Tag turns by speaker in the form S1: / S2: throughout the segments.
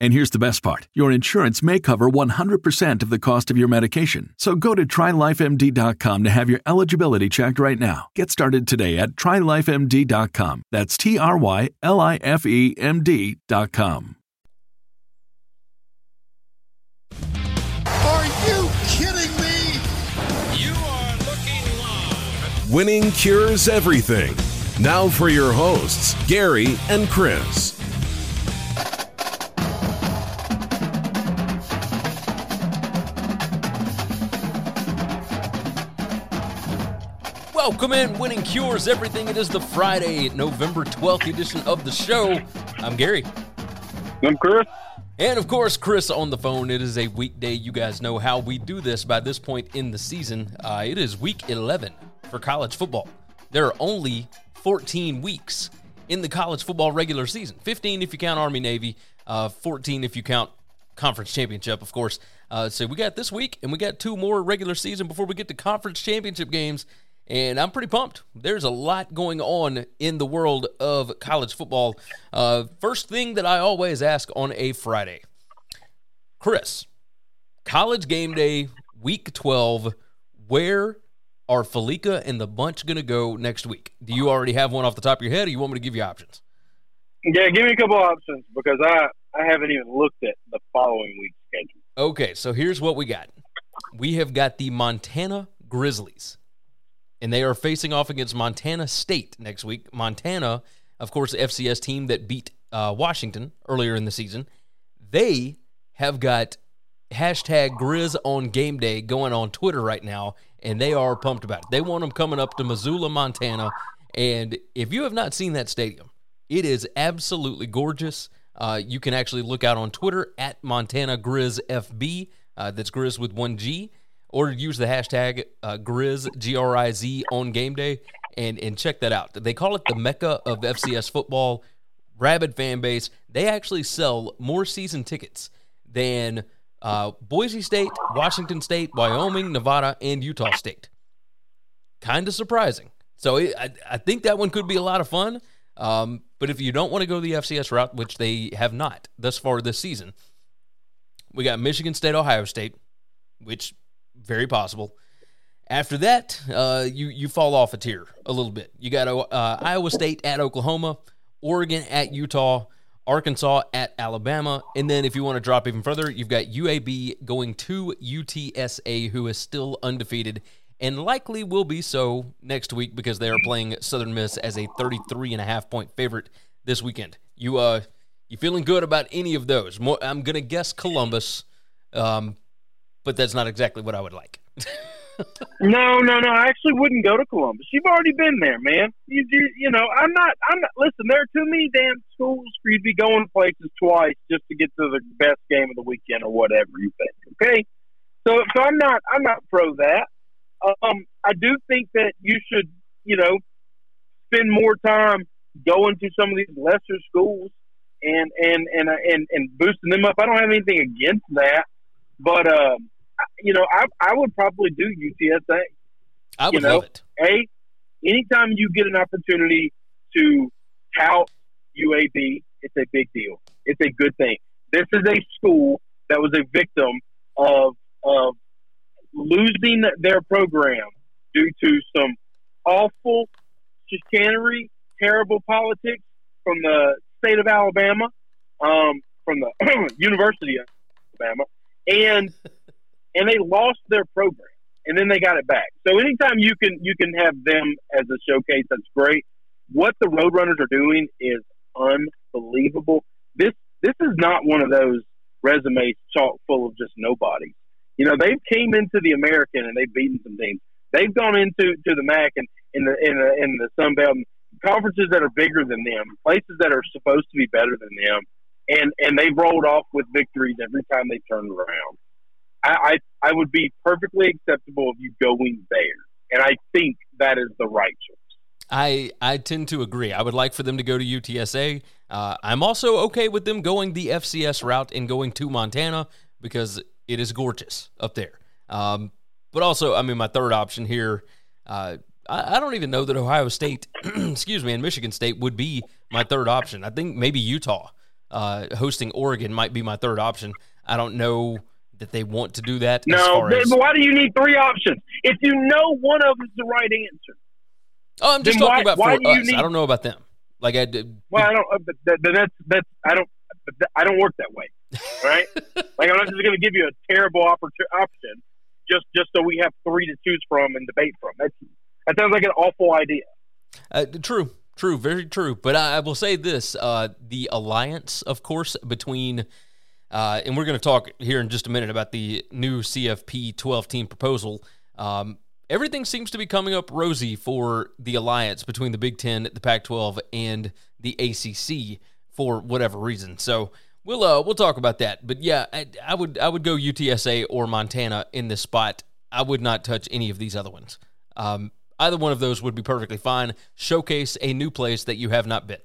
S1: And here's the best part your insurance may cover 100% of the cost of your medication. So go to trylifemd.com to have your eligibility checked right now. Get started today at trylifemd.com. That's T R Y L I F E M D.com.
S2: Are you kidding me?
S3: You are looking live.
S4: Winning cures everything. Now for your hosts, Gary and Chris.
S5: Welcome in, Winning Cures Everything. It is the Friday, November 12th edition of the show. I'm Gary.
S6: I'm Chris.
S5: And of course, Chris on the phone. It is a weekday. You guys know how we do this by this point in the season. Uh, it is week 11 for college football. There are only 14 weeks in the college football regular season 15 if you count Army Navy, uh, 14 if you count conference championship, of course. Uh, so we got this week, and we got two more regular season before we get to conference championship games and I'm pretty pumped. There's a lot going on in the world of college football. Uh, first thing that I always ask on a Friday Chris, college game day, week 12, where are Felica and the bunch going to go next week? Do you already have one off the top of your head, or you want me to give you options?
S6: Yeah, give me a couple options because I, I haven't even looked at the following week's schedule.
S5: Okay, so here's what we got we have got the Montana Grizzlies and they are facing off against Montana State next week. Montana, of course, the FCS team that beat uh, Washington earlier in the season. They have got hashtag Grizz on game day going on Twitter right now, and they are pumped about it. They want them coming up to Missoula, Montana. And if you have not seen that stadium, it is absolutely gorgeous. Uh, you can actually look out on Twitter at Montana Grizz FB. Uh, that's Grizz with one G or use the hashtag uh, Grizz G R I Z on game day and and check that out. They call it the mecca of FCS football. Rabid fan base. They actually sell more season tickets than uh, Boise State, Washington State, Wyoming, Nevada, and Utah State. Kind of surprising. So I, I think that one could be a lot of fun. Um, but if you don't want to go the FCS route, which they have not thus far this season, we got Michigan State, Ohio State, which very possible. After that, uh, you you fall off a tier a little bit. You got uh, Iowa State at Oklahoma, Oregon at Utah, Arkansas at Alabama, and then if you want to drop even further, you've got UAB going to UTSA, who is still undefeated and likely will be so next week because they are playing Southern Miss as a 33 and a half point favorite this weekend. You uh, you feeling good about any of those? More, I'm gonna guess Columbus. Um, but that's not exactly what I would like.
S6: no, no, no. I actually wouldn't go to Columbus. You've already been there, man. You, you, you know, I'm not. I'm not. Listen, there are too many damn schools for you to be going places twice just to get to the best game of the weekend or whatever you think. Okay, so so I'm not. I'm not pro that. Um, I do think that you should, you know, spend more time going to some of these lesser schools and and and and, and boosting them up. I don't have anything against that, but um, you know, I I would probably do UTSA.
S5: I would
S6: you know,
S5: love it.
S6: A, anytime you get an opportunity to tout UAB, it's a big deal. It's a good thing. This is a school that was a victim of of losing their program due to some awful chicanery, terrible politics from the state of Alabama, um, from the University of Alabama, and and they lost their program, and then they got it back. So anytime you can you can have them as a showcase, that's great. What the Roadrunners are doing is unbelievable. This this is not one of those resumes chock full of just nobody. You know, they've came into the American and they've beaten some teams. They've gone into to the MAC and in the in the in the Sun Belt conferences that are bigger than them, places that are supposed to be better than them, and and they've rolled off with victories every time they turned around. I, I I would be perfectly acceptable of you going there, and I think that is the right choice.
S5: I I tend to agree. I would like for them to go to UTSA. Uh, I'm also okay with them going the FCS route and going to Montana because it is gorgeous up there. Um, but also, I mean, my third option here, uh, I, don't even know that Ohio State, excuse me, and Michigan State would be my third option. I think maybe Utah uh, hosting Oregon might be my third option. I don't know that they want to do that.
S6: No,
S5: as,
S6: why do you need three options? If you know one of them is the right answer.
S5: Oh, I'm just talking why, about for us. Need, I don't know about them. Like I did.
S6: Well, I don't. Uh, but that's that's I don't. I don't work that way. Right? like I'm not just going to give you a terrible option just just so we have three to choose from and debate from. That's that sounds like an awful idea.
S5: Uh, true, true, very true. But I, I will say this: uh, the alliance, of course, between uh, and we're going to talk here in just a minute about the new CFP 12 team proposal. Um, everything seems to be coming up rosy for the alliance between the Big Ten, the Pac 12, and the ACC for whatever reason. So we'll uh, we'll talk about that. But yeah, I, I, would I would go UTSA or Montana in this spot. I would not touch any of these other ones. Um, either one of those would be perfectly fine. Showcase a new place that you have not been.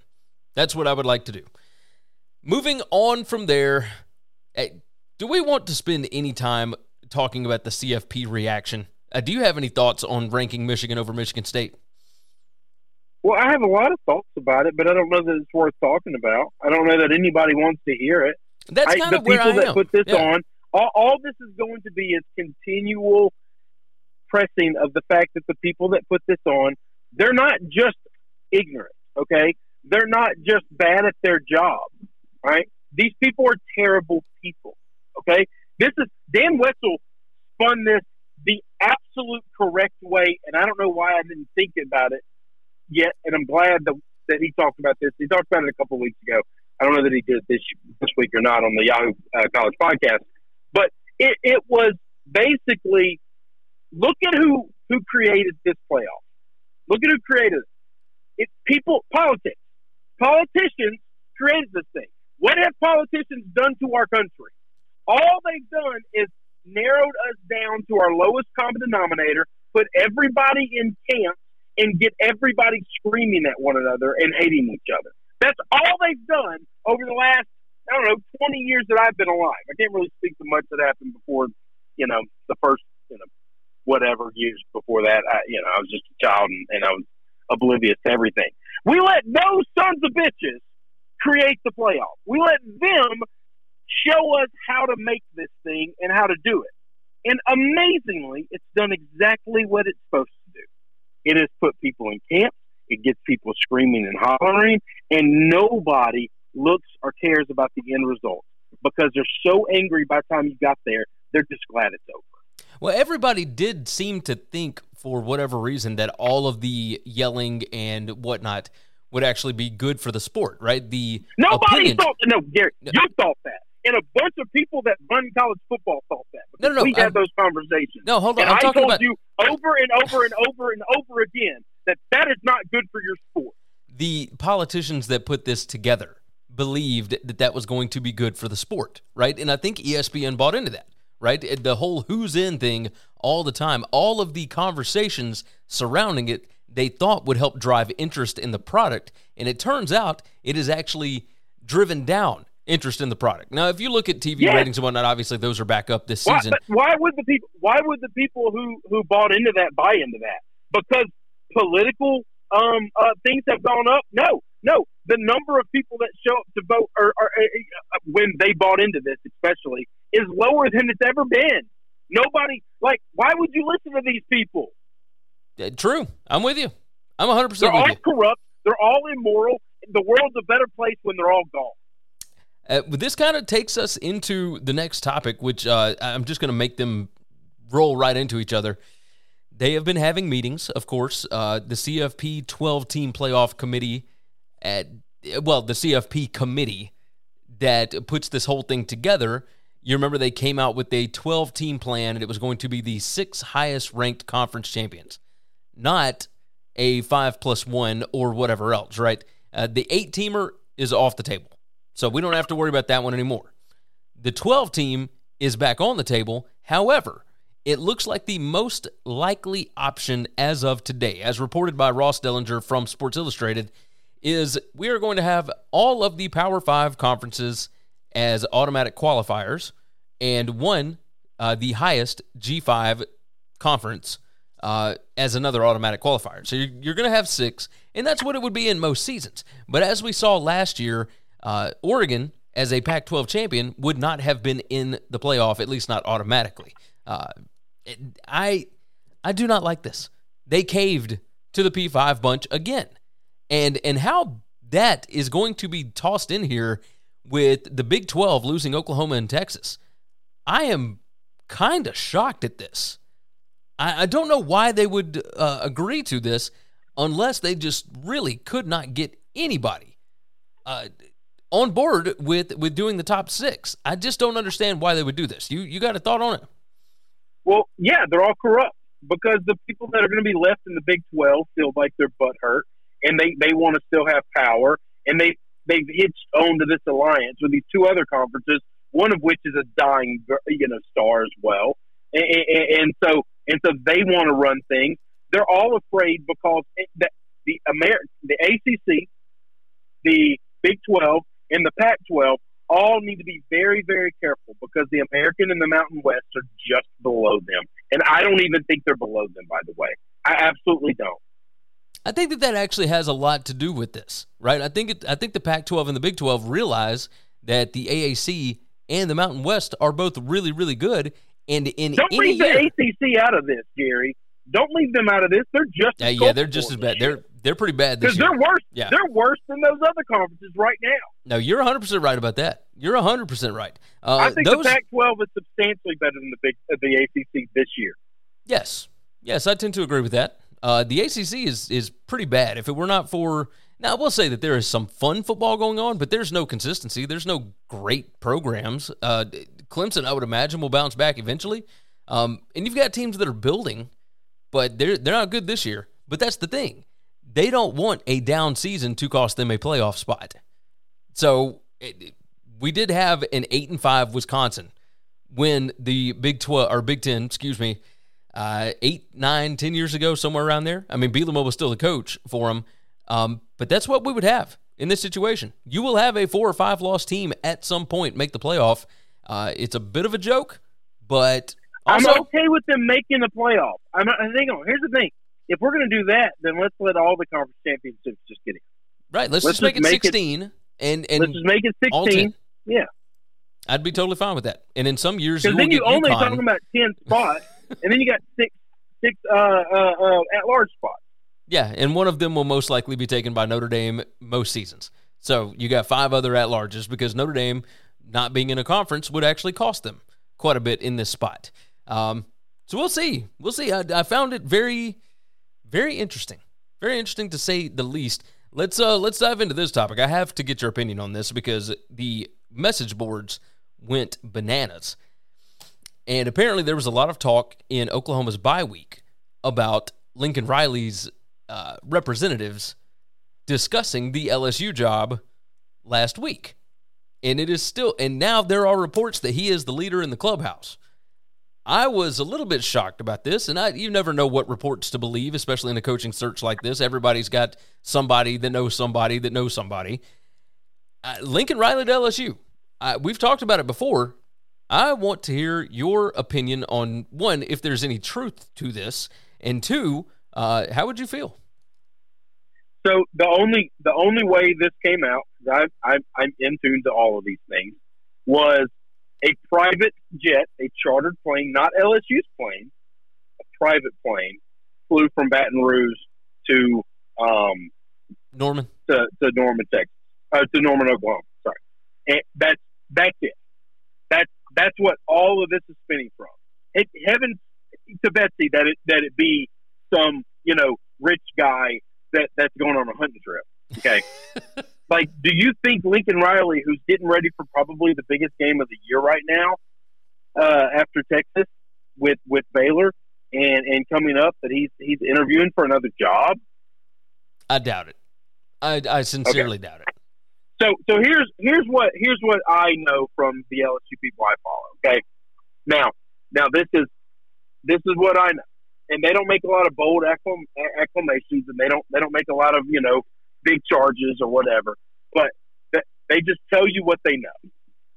S5: That's what I would like to do. Moving on from there, do we want to spend any time talking about the CFP reaction? Uh, do you have any thoughts on ranking Michigan over Michigan State?
S6: Well, I have a lot of thoughts about it, but I don't know that it's worth talking about. I don't know that anybody wants to hear it.
S5: That's kind
S6: I,
S5: of I
S6: am. that put this yeah. on. All, all this is going to be is continual pressing of the fact that the people that put this on, they're not just ignorant. Okay, they're not just bad at their job. Right? These people are terrible people. Okay, this is Dan Wetzel spun this the absolute correct way, and I don't know why I didn't think about it yet, and I'm glad that, that he talked about this. He talked about it a couple weeks ago. I don't know that he did this this week or not on the Yahoo uh, College podcast, but it, it was basically look at who who created this playoff. Look at who created it. It's people, politics. Politicians created this thing. What have politicians done to our country? All they've done is narrowed us down to our lowest common denominator, put everybody in camps and get everybody screaming at one another and hating each other. That's all they've done over the last, I don't know, 20 years that I've been alive. I can't really speak to much that happened before, you know, the first, you know, whatever years before that. I, you know, I was just a child and, and I was oblivious to everything. We let those sons of bitches create the playoff. We let them show us how to make this thing and how to do it. And amazingly, it's done exactly what it's supposed to do. It has put people in camps. It gets people screaming and hollering, and nobody looks or cares about the end result because they're so angry by the time you got there, they're just glad it's over.
S5: Well, everybody did seem to think, for whatever reason, that all of the yelling and whatnot would actually be good for the sport, right? The
S6: nobody thought. No, Gary, no. you thought that and a bunch of people that run college football thought that.
S5: No, no, no.
S6: We had those conversations.
S5: No, hold on.
S6: And
S5: I'm
S6: I
S5: talking
S6: told
S5: about
S6: you over and over and over and over again that that is not good for your sport.
S5: The politicians that put this together believed that that was going to be good for the sport, right? And I think ESPN bought into that, right? The whole who's in thing all the time, all of the conversations surrounding it, they thought would help drive interest in the product. And it turns out it is actually driven down interest in the product. Now, if you look at TV yes. ratings and whatnot, obviously those are back up this season.
S6: Why, why would the people? Why would the people who who bought into that buy into that? Because political um, uh, things have gone up. No, no. the number of people that show up to vote or, or uh, when they bought into this, especially, is lower than it's ever been. Nobody like. Why would you listen to these people?
S5: Uh, true. I'm with you. I'm 100
S6: They're
S5: percent
S6: all
S5: with you.
S6: corrupt. They're all immoral. The world's a better place when they're all gone.
S5: Uh, this kind of takes us into the next topic, which uh, I'm just going to make them roll right into each other. They have been having meetings, of course. Uh, the CFP 12 team playoff committee at well, the CFP committee that puts this whole thing together. You remember they came out with a 12 team plan, and it was going to be the six highest ranked conference champions, not a five plus one or whatever else, right? Uh, the eight teamer is off the table. So we don't have to worry about that one anymore. The 12 team is back on the table. However, it looks like the most likely option as of today, as reported by Ross Dellenger from Sports Illustrated, is we are going to have all of the Power Five conferences as automatic qualifiers, and one, uh, the highest G5 conference, uh, as another automatic qualifier. So you're, you're going to have six, and that's what it would be in most seasons. But as we saw last year, uh, Oregon, as a Pac 12 champion, would not have been in the playoff, at least not automatically. Uh, I, I do not like this. They caved to the P5 bunch again. And, and how that is going to be tossed in here with the Big 12 losing Oklahoma and Texas. I am kind of shocked at this. I, I don't know why they would uh, agree to this unless they just really could not get anybody uh, on board with with doing the top six. I just don't understand why they would do this. You you got a thought on it?
S6: Well, yeah, they're all corrupt because the people that are going to be left in the Big Twelve feel like their butt hurt, and they they want to still have power, and they they've hitched on to this alliance with these two other conferences, one of which is a dying you know star as well, and, and, and so and so they want to run things. They're all afraid because the the Amer- the ACC, the Big Twelve, and the Pac twelve all need to be very, very careful because the American and the Mountain West are just below them. And I don't even think they're below them, by the way. I absolutely don't.
S5: I think that that actually has a lot to do with this, right? I think it, I think the Pac-12 and the Big 12 realize that the AAC and the Mountain West are both really, really good, and in
S6: Don't leave
S5: year,
S6: the ACC out of this, Gary. Don't leave them out of this. They're just
S5: yeah,
S6: as
S5: yeah, they're just as bad. They're they're pretty bad
S6: because they're worse.
S5: Yeah.
S6: They're worse than those other conferences right now.
S5: No, you're 100 percent right about that. You're 100 percent right. Uh,
S6: I think
S5: those,
S6: the Pac-12 is substantially better than the big uh, the ACC this year.
S5: Yes, yes, I tend to agree with that. Uh, the ACC is is pretty bad. If it were not for now, I will say that there is some fun football going on, but there's no consistency. There's no great programs. Uh, Clemson, I would imagine, will bounce back eventually. Um, and you've got teams that are building, but they're they're not good this year. But that's the thing; they don't want a down season to cost them a playoff spot. So it, we did have an eight and five Wisconsin when the Big Twelve or Big Ten, excuse me, uh, eight, nine, ten years ago, somewhere around there. I mean, Bielema was still the coach for them, um, but that's what we would have in this situation. You will have a four or five loss team at some point make the playoff. Uh, it's a bit of a joke, but also,
S6: I'm okay with them making the playoff. I'm not, hang on. Here's the thing: if we're going to do that, then let's let all the conference championships just get it.
S5: right? Let's,
S6: let's
S5: just make
S6: just
S5: it
S6: make it-
S5: sixteen, and and
S6: let's just make it 16. Yeah.
S5: I'd be totally fine with that. And in some years, you
S6: Because then you only
S5: UConn.
S6: talking about ten spots, and then you got six six uh, uh, uh, at large spots.
S5: Yeah, and one of them will most likely be taken by Notre Dame most seasons. So you got five other at larges because Notre Dame not being in a conference would actually cost them quite a bit in this spot. Um, so we'll see. We'll see. I, I found it very, very interesting. Very interesting to say the least. Let's uh let's dive into this topic. I have to get your opinion on this because the message boards went bananas. And apparently, there was a lot of talk in Oklahoma's bye week about Lincoln Riley's uh, representatives discussing the LSU job last week. And it is still, and now there are reports that he is the leader in the clubhouse. I was a little bit shocked about this, and I, you never know what reports to believe, especially in a coaching search like this. Everybody's got somebody that knows somebody that knows somebody. Uh, Lincoln Riley to LSU. Uh, we've talked about it before. I want to hear your opinion on one, if there's any truth to this, and two, uh, how would you feel?
S6: So the only the only way this came out, I, I, I'm in tune to all of these things, was a private jet, a chartered plane, not LSU's plane, a private plane, flew from Baton Rouge to um,
S5: Norman.
S6: to, to Norman, Texas, uh, to Norman, Oklahoma. Sorry, and that's that's it. That's that's what all of this is spinning from. It, heaven to Betsy that it that it be some you know rich guy that that's going on a hunting trip. Okay, like do you think Lincoln Riley, who's getting ready for probably the biggest game of the year right now, uh, after Texas with with Baylor and and coming up, that he's he's interviewing for another job?
S5: I doubt it. I, I sincerely doubt it.
S6: So so here's here's what here's what I know from the LSU people I follow. Okay, now now this is this is what I know, and they don't make a lot of bold acclam- acclamations, and they don't they don't make a lot of you know big charges or whatever, but th- they just tell you what they know.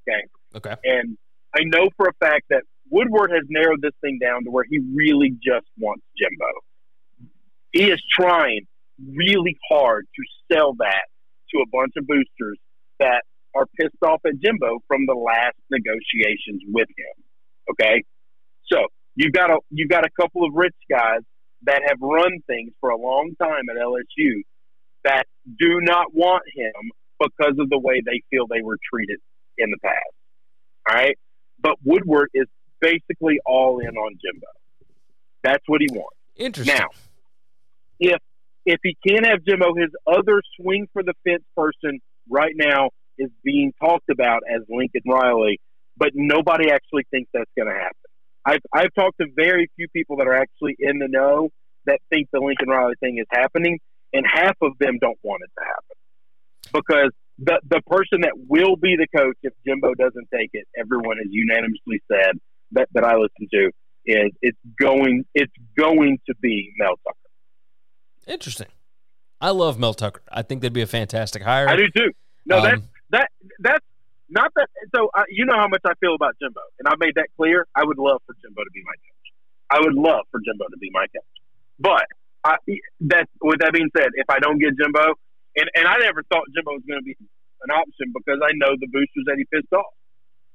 S6: Okay,
S5: Okay.
S6: and I know for a fact that Woodward has narrowed this thing down to where he really just wants Jimbo. He is trying really hard to sell that to a bunch of boosters that are pissed off at Jimbo from the last negotiations with him. Okay, so you've got a you've got a couple of rich guys that have run things for a long time at LSU that do not want him because of the way they feel they were treated in the past. All right, but Woodward is basically all in on Jimbo. That's what he wants.
S5: Interesting.
S6: Now, if if he can't have Jimbo, his other swing for the fence person right now is being talked about as Lincoln Riley, but nobody actually thinks that's going to happen. I've I've talked to very few people that are actually in the know that think the Lincoln Riley thing is happening, and half of them don't want it to happen because the the person that will be the coach if Jimbo doesn't take it, everyone has unanimously said that that I listen to is it's going it's going to be Mel Tucker.
S5: Interesting. I love Mel Tucker. I think that'd be a fantastic hire.
S6: I do too. No,
S5: Um,
S6: that's that that's not that. So uh, you know how much I feel about Jimbo, and I made that clear. I would love for Jimbo to be my coach. I would love for Jimbo to be my coach. But I, that with that being said, if I don't get Jimbo, and and I never thought Jimbo was going to be an option because I know the boosters that he pissed off.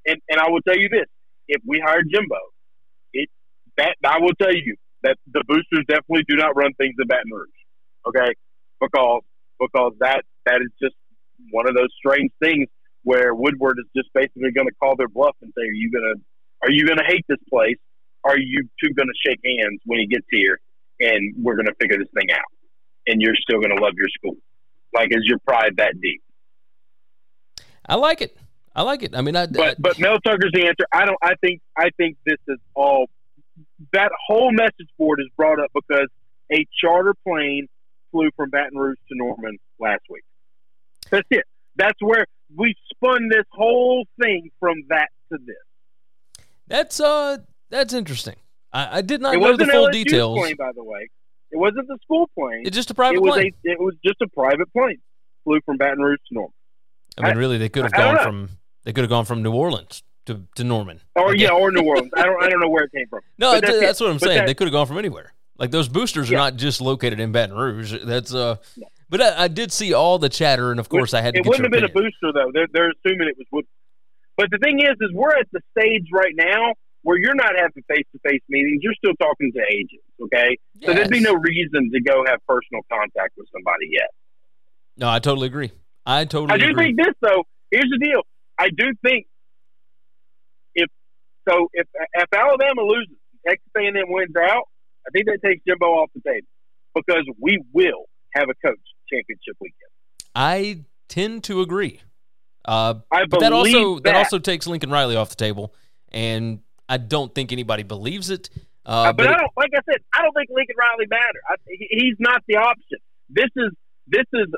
S6: And and I will tell you this: if we hire Jimbo, it that I will tell you that the boosters definitely do not run things in Baton Rouge. Okay, because because that that is just one of those strange things where Woodward is just basically going to call their bluff and say, "Are you gonna are you gonna hate this place? Are you two going to shake hands when he gets here, and we're going to figure this thing out, and you're still going to love your school? Like, is your pride that deep?"
S5: I like it. I like it. I mean, I,
S6: But but Mel Tucker's the answer. I don't. I think I think this is all. That whole message board is brought up because a charter plane flew from Baton Rouge to Norman last week. That's it. That's where we spun this whole thing from that to this.
S5: that's uh that's interesting. I, I did not
S6: it
S5: know the full details.
S6: plane, by the way. It wasn't the school plane.
S5: It's just a private
S6: it was
S5: plane.
S6: a. It was just a private plane. Flew from Baton Rouge to Norman.
S5: I mean, really, they could have
S6: I
S5: gone
S6: know.
S5: from they could have gone from New Orleans to, to Norman.
S6: Or
S5: Like,
S6: yeah, or New Orleans. I don't. I don't know where it came from.
S5: No, that's, that's what I'm saying.
S6: that-
S5: they could have gone from anywhere. Like those boosters are not just located in Baton Rouge. That's uh, but I, I did see all the chatter, and of course, I had to
S6: It wouldn't have been a booster though. They're, they're assuming it was Wood. But the thing is, is we're at the stage right now where you're not having face to face meetings. You're still talking to agents. Okay, so there'd be no reason to go have personal contact with somebody yet.
S5: No, I totally agree. I totally
S6: I do
S5: agree.
S6: think this though. Here's the deal. I do think if so, if if Alabama loses, Texas A&M wins out, I think that takes Jimbo off the table because we will have a coach championship weekend.
S5: I tend to agree. Uh,
S6: I
S5: but that
S6: believe
S5: also that.
S6: that.
S5: also takes Lincoln Riley off the table, and I don't think anybody believes it. Uh,
S6: Uh, but
S5: but
S6: I don't, like I said, I don't think Lincoln Riley matter. I, he's not the option. This is this is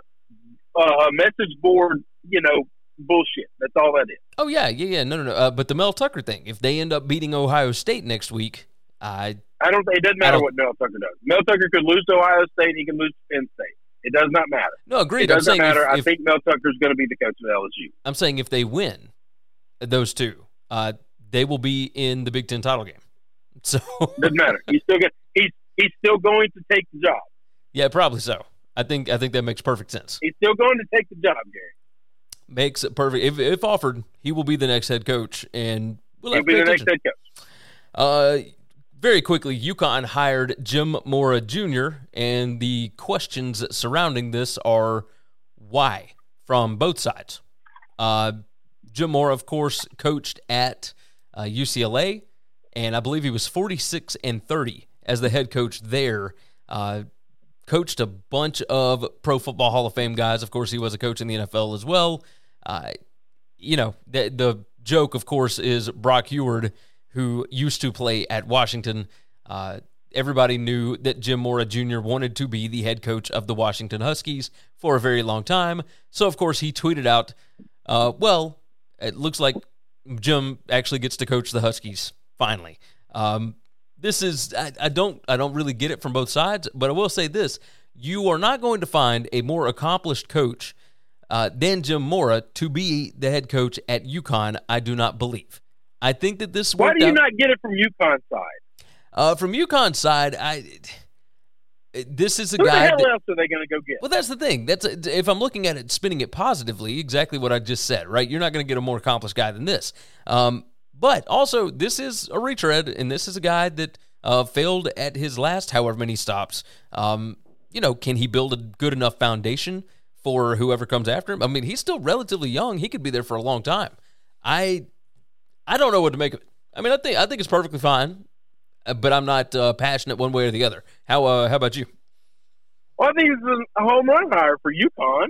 S6: uh, a message board, you know, bullshit. That's all that is.
S5: oh yeah, yeah, yeah. No, no, no. Uh, but the Mel Tucker thing. If they end up beating Ohio State next week, I
S6: I don't. It doesn't matter what Mel Tucker does. Mel Tucker could lose to Ohio State. He can lose to Penn State. It does not matter.
S5: no agreed.
S6: It doesn't matter. I
S5: if, if,
S6: think Mel Tucker is going to be the coach of LSU.
S5: I'm saying if they win those two, uh, they will be in the Big Ten title game. So
S6: Doesn't matter. He's still get. He's he's still going to take the job.
S5: yeah, probably so. I think I think that makes perfect sense.
S6: He's still going to take the job, Gary.
S5: Makes it perfect. If, if offered, he will be the next head coach, and we'll
S6: He'll be the next head coach.
S5: Uh, very quickly, UConn hired Jim Mora Jr., and the questions surrounding this are why from both sides. Uh, Jim Mora, of course, coached at uh, UCLA, and I believe he was 46 and 30 as the head coach there. Uh, coached a bunch of Pro Football Hall of Fame guys. Of course, he was a coach in the NFL as well. Uh, you know, the, the joke, of course, is Brock Huard, who used to play at Washington. Uh, everybody knew that Jim Mora Jr. wanted to be the head coach of the Washington Huskies for a very long time. So, of course, he tweeted out, uh, well, it looks like Jim actually gets to coach the Huskies finally. Um, this is I, I don't I don't really get it from both sides, but I will say this: you are not going to find a more accomplished coach uh, than Jim Mora to be the head coach at UConn. I do not believe. I think that this.
S6: Why do you
S5: out,
S6: not get it from UConn side?
S5: Uh, from UConn side, I. This is a
S6: Who
S5: guy.
S6: the hell
S5: that-
S6: else are they going to go get?
S5: well, that's the thing. That's if I'm looking at it, spinning it positively, exactly what I just said. Right? You're not going to get a more accomplished guy than this. Um, but also, this is a retread, and this is a guy that uh, failed at his last however many stops. Um, you know, can he build a good enough foundation for whoever comes after him? I mean, he's still relatively young. He could be there for a long time. I, I don't know what to make of it. I mean, I think I think it's perfectly fine, but I'm not uh, passionate one way or the other. How uh, how about you?
S6: Well, I think it's a home run hire for UConn.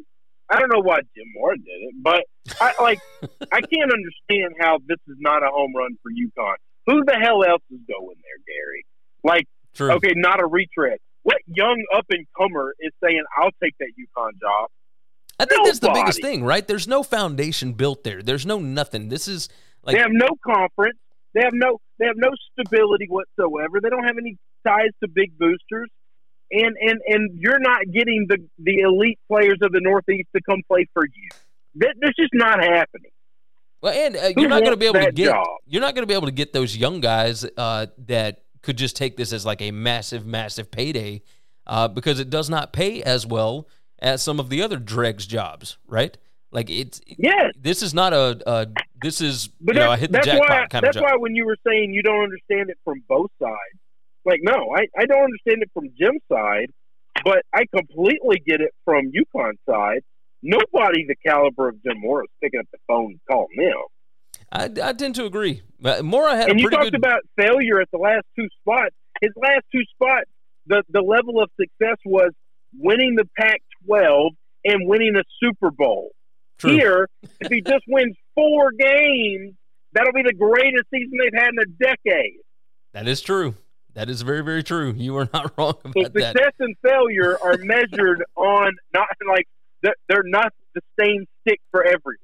S6: I don't know why Jim Mora did it, but I like I can't understand how this is not a home run for UConn. Who the hell else is going there, Gary? Like,
S5: True.
S6: okay, not a retread. What young up and comer is saying, "I'll take that UConn job"?
S5: I think that's the biggest thing, right? There's no foundation built there. There's no nothing. This is like
S6: they have no conference. They have no. They have no stability whatsoever. They don't have any ties to big boosters, and and and you're not getting the the elite players of the Northeast to come play for you. That, that's just not happening.
S5: Well, and uh, you're not going to be able to get
S6: job?
S5: you're not going to be able to get those young guys uh, that could just take this as like a massive, massive payday uh, because it does not pay as well as some of the other dregs jobs, right? Like it's
S6: Yes.
S5: this is not a, a this is
S6: But
S5: you know I hit the jackpot
S6: why
S5: kind of
S6: that's why when you were saying you don't understand it from both sides, like no, I, I don't understand it from Jim's side, but I completely get it from UConn side. Nobody the caliber of Jim Mora is picking up the phone and calling them.
S5: I, I tend to agree. Mora had
S6: And
S5: a
S6: you talked
S5: good.
S6: about failure at the last two spots. His last two spots, the the level of success was winning the Pac-12 and winning a Super Bowl.
S5: True.
S6: Here, if he just wins four games, that'll be the greatest season they've had in a decade.
S5: that is true. That is very very true. You are not wrong
S6: So
S5: about that.
S6: success and failure are measured on not like they're, they're not the same stick for everyone.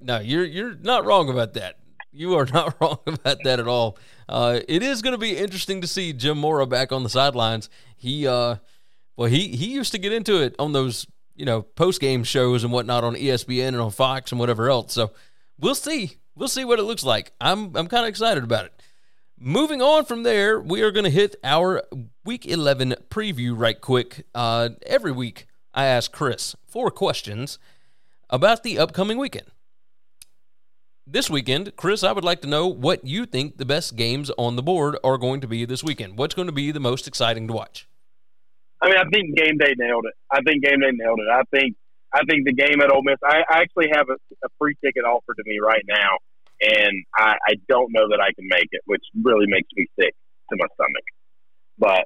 S5: No, you're you're not wrong about that. You are not wrong about that at all. Uh, it is going to be interesting to see Jim Mora back on the sidelines. He, uh, well, he he used to get into it on those you know post game shows and whatnot on ESPN and on Fox and whatever else. So we'll see. We'll see what it looks like. I'm I'm kind of excited about it. Moving on from there, we are going to hit our Week 11 preview right quick. Uh, every week, I ask Chris four questions about the upcoming weekend. This weekend, Chris, I would like to know what you think the best games on the board are going to be this weekend. What's going to be the most exciting to watch?
S6: I mean, I think game day nailed it. I think game day nailed it. I think I think the game at Ole Miss. I, I actually have a, a free ticket offered to me right now, and I, I don't know that I can make it, which really makes me sick to my stomach. But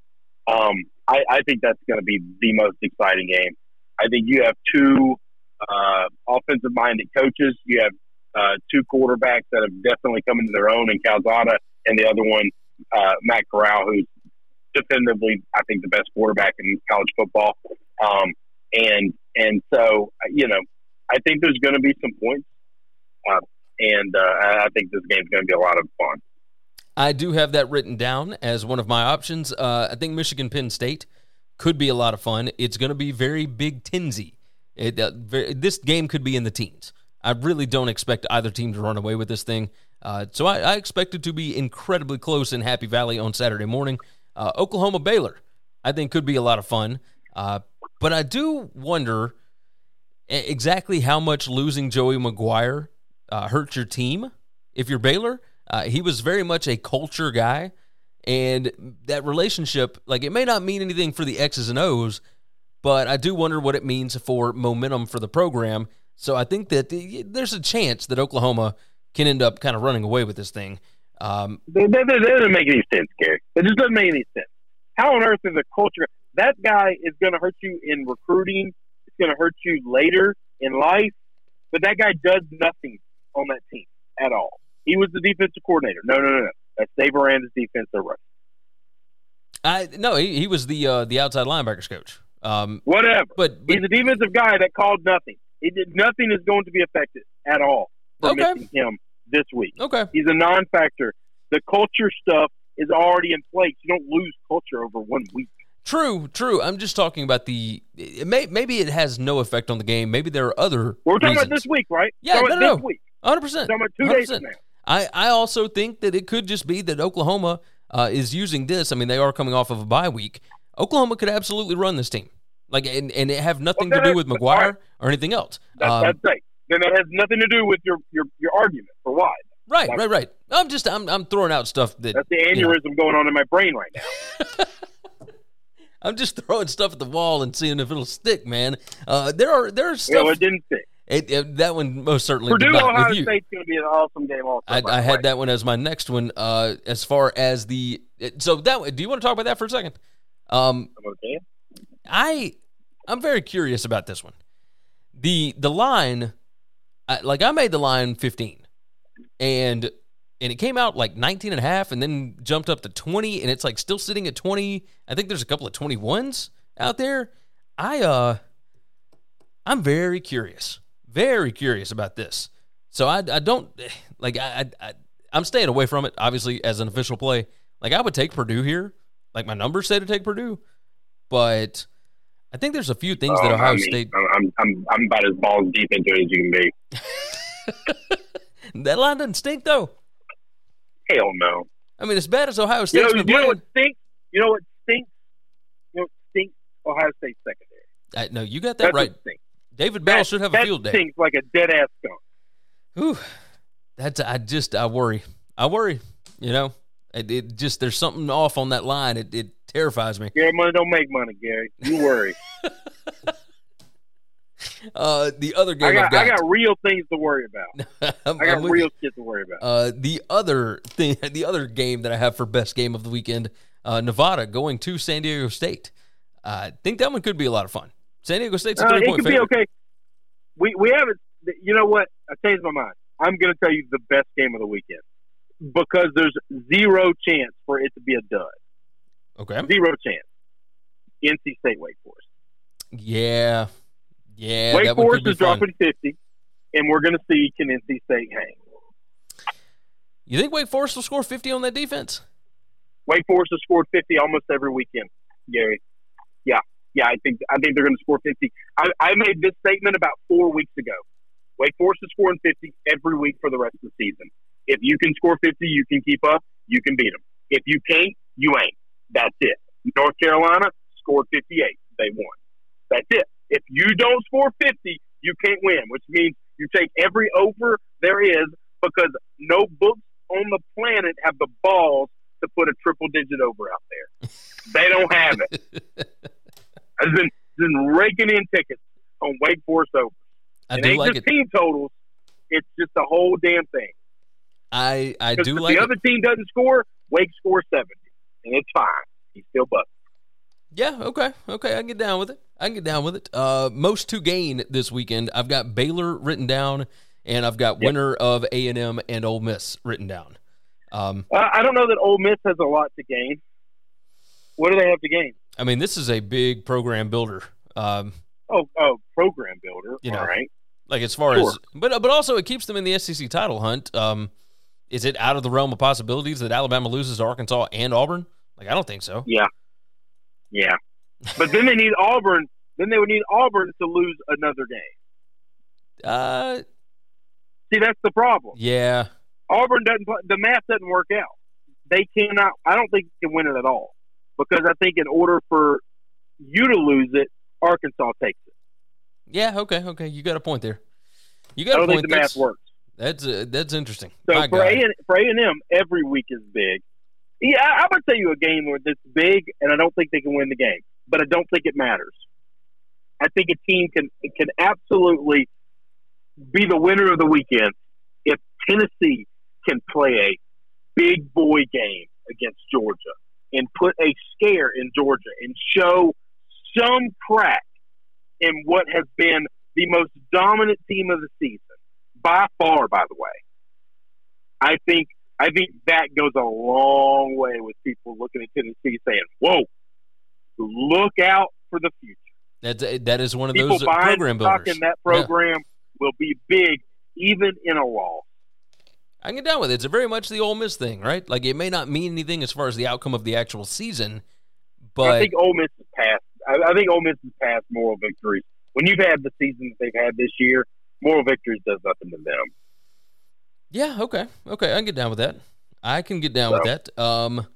S6: um, I, I think that's going to be the most exciting game. I think you have two uh, offensive-minded coaches. You have uh, two quarterbacks that have definitely come into their own in Calzada, and the other one, uh, Matt Corral, who's definitively, I think, the best quarterback in college football. Um, and and so, you know, I think there's going to be some points, uh, and uh, I think this game's going to be a lot of fun.
S5: I do have that written down as one of my options. Uh, I think Michigan Penn State could be a lot of fun. It's going to be very Big Tensy. Uh, this game could be in the teens. I really don't expect either team to run away with this thing. Uh, so I, I expect it to be incredibly close in Happy Valley on Saturday morning. Uh, Oklahoma Baylor, I think, could be a lot of fun. Uh, but I do wonder exactly how much losing Joey McGuire uh, hurt your team. If you're Baylor, uh, he was very much a culture guy, and that relationship, like it may not mean anything for the X's and O's, but I do wonder what it means for momentum for the program. So I think that the, there's a chance that Oklahoma can end up kind of running away with this thing. Um,
S6: That, that, that doesn't make any sense, Gary. It just doesn't make any sense. How on earth is a culture? That guy is going to hurt you in recruiting. It's going to hurt you later in life. But that guy does nothing on that team at all. He was the defensive coordinator. No, no, no, no. That's Dave Aranda's defense. They're running.
S5: I no, he, he was the uh, the outside linebackers coach. Um,
S6: Whatever.
S5: but, but
S6: He's a defensive guy that called nothing. He did nothing is going to be affected at all for
S5: Okay.
S6: missing him this week.
S5: okay,
S6: He's a non-factor. The culture stuff is already in place. You don't lose culture over one week.
S5: True, true. I'm just talking about the. It may, maybe it has no effect on the game. Maybe there are other.
S6: We're talking
S5: reasons.
S6: about this week, right?
S5: Yeah, no, no,
S6: this
S5: no.
S6: week.
S5: 100. percent
S6: Talking about two days from now.
S5: I I also think that it could just be that Oklahoma uh, is using this. I mean, they are coming off of a bye week. Oklahoma could absolutely run this team, like, and, and it have nothing to
S6: Okay,
S5: do with McGuire
S6: right.
S5: or anything else.
S6: That's,
S5: Um,
S6: that's right. Then that has nothing to do with your your, your argument for why.
S5: right, right, right. I'm just I'm I'm throwing out stuff that
S6: That's the
S5: you know,
S6: aneurysm going on in my brain right now.
S5: I'm just throwing stuff at the wall and seeing if it'll stick, man. Uh, there are there's
S6: You know,
S5: stuff.
S6: it didn't fit.
S5: It, it- that one most certainly did
S6: Purdue
S5: not
S6: Ohio
S5: with you.
S6: State's going to be an awesome game. Also,
S5: I, I had that one as my next one. Uh, as far as the so that do you want to talk about that for a second? Um,
S6: Okay.
S5: I I'm very curious about this one. The the line, I, like I made the line 15, and and it came out like 19 and a half, and then jumped up to 20, and it's like still sitting at 20. I think there's a couple of 21s out there. I uh, I'm very curious, very curious about this. So I I don't like I, I, I'm staying away from it. Obviously, as an official play, like I would take Purdue here. Like my numbers say to take Purdue, but I think there's a few things that
S6: Oh,
S5: Ohio
S6: I mean,
S5: State
S6: I'm, I'm I'm about as balls deep into it as you can be.
S5: that line doesn't stink though.
S6: Hell no.
S5: I mean, as bad as Ohio
S6: You
S5: State's
S6: know,
S5: been
S6: you know
S5: playing,
S6: what stinks? You know what stinks? You know what stinks? Ohio State secondary.
S5: I, no, you got that
S6: That's
S5: right. David Bell
S6: That-
S5: should have a field day.
S6: That stinks like a dead ass skunk.
S5: Whew. That's I just I worry. I worry. You know, it, it just there's something off on that line. It, it terrifies me.
S6: Gary, money don't make money, Gary. You worry.
S5: Uh, the other game
S6: I got,
S5: got,
S6: I got real things to worry about.
S5: I'm-
S6: got
S5: I'm
S6: real shit to worry about.
S5: Uh, the other thing, the other game that I have for best game of the weekend, uh, Nevada going to San Diego State. I think that one could be a lot of fun. San Diego State's a
S6: Uh,
S5: three
S6: it
S5: point
S6: could be okay. We we haven't. You know what? I changed my mind. I'm going to tell you the best game of the weekend because there's zero chance for it to be a dud.
S5: Okay.
S6: Zero chance. NC State Wake Forest.
S5: Yeah. Yeah.
S6: Wake Forest is
S5: fun.
S6: dropping 50, and we're going to see can NC State hang.
S5: You think Wake Forest will score 50 on that defense?
S6: Wake Forest has scored 50 almost every weekend, Gary. Yeah, yeah, I think I think they're going to score 50. I, I made this statement about four weeks ago. Wake Forest is scoring 50 every week for the rest of the season. If you can score 50, you can keep up. You can beat them. If you can't, you ain't. That's it. North Carolina scored 58. They won. That's it. If you don't score 50, you can't win, which means you take every over there is because no books on the planet have the balls to put a triple digit over out there. They don't have it. I've been, been raking in tickets on Wake Forest over.
S5: I
S6: it ain't
S5: like
S6: just
S5: it.
S6: team totals. It's just the whole damn thing.
S5: I I do like
S6: the
S5: it.
S6: other team doesn't score, Wake scores 70. And it's fine. He's still busted.
S5: Yeah, okay. Okay, I can get down with it. I can get down with it. Uh most to gain this weekend. I've got Baylor written down and I've got winner of A&M and Ole Miss written down. Um
S6: Uh, I don't know that Ole Miss has a lot to gain. What do they have to gain?
S5: I mean, this is a big program builder. Um
S6: Oh, oh, program builder.
S5: You know,
S6: All right.
S5: like as far
S6: Sure.
S5: as but but also it keeps them in the SEC title hunt. Um is it out of the realm of possibilities that Alabama loses to Arkansas and Auburn? Like I don't think so.
S6: Yeah. Yeah. But then they need Auburn. Then they would need Auburn to lose another game.
S5: Uh
S6: See, that's the problem.
S5: yeah.
S6: Auburn doesn't. The math doesn't work out. They cannot. I don't think they can win it at all because I think in order for you to lose it, Arkansas takes it.
S5: Yeah, okay, okay. You got a point there. You got a
S6: don't
S5: point.
S6: think the math works.
S5: That's uh, that's interesting.
S6: So
S5: My
S6: for A and for A and M, every week is big. Yeah, I, I'm gonna tell you a game where this big, and I don't think they can win the game, but I don't think it matters. I think a team can can absolutely be the winner of the weekend if Tennessee can play a big boy game against Georgia and put a scare in Georgia and show some crack in what has been the most dominant team of the season by far. By the way, I think I think that goes a long way with people looking at Tennessee saying, "Whoa, look out for the future."
S5: That's that is one of
S6: People
S5: those uh,
S6: buying
S5: program
S6: stock
S5: builders.
S6: in that
S5: Yeah.
S6: program will be big, even in a loss.
S5: I can get down with it. It's very much the Ole Miss thing, right? Like it may not mean anything as far as the outcome of the actual season, but
S6: I think Ole Miss has passed. I, I think Ole Miss has passed moral victories. When you've had the season that they've had this year, moral victories does nothing to them.
S5: yeah, okay, okay, I can get down with that. I can get down with that. Um,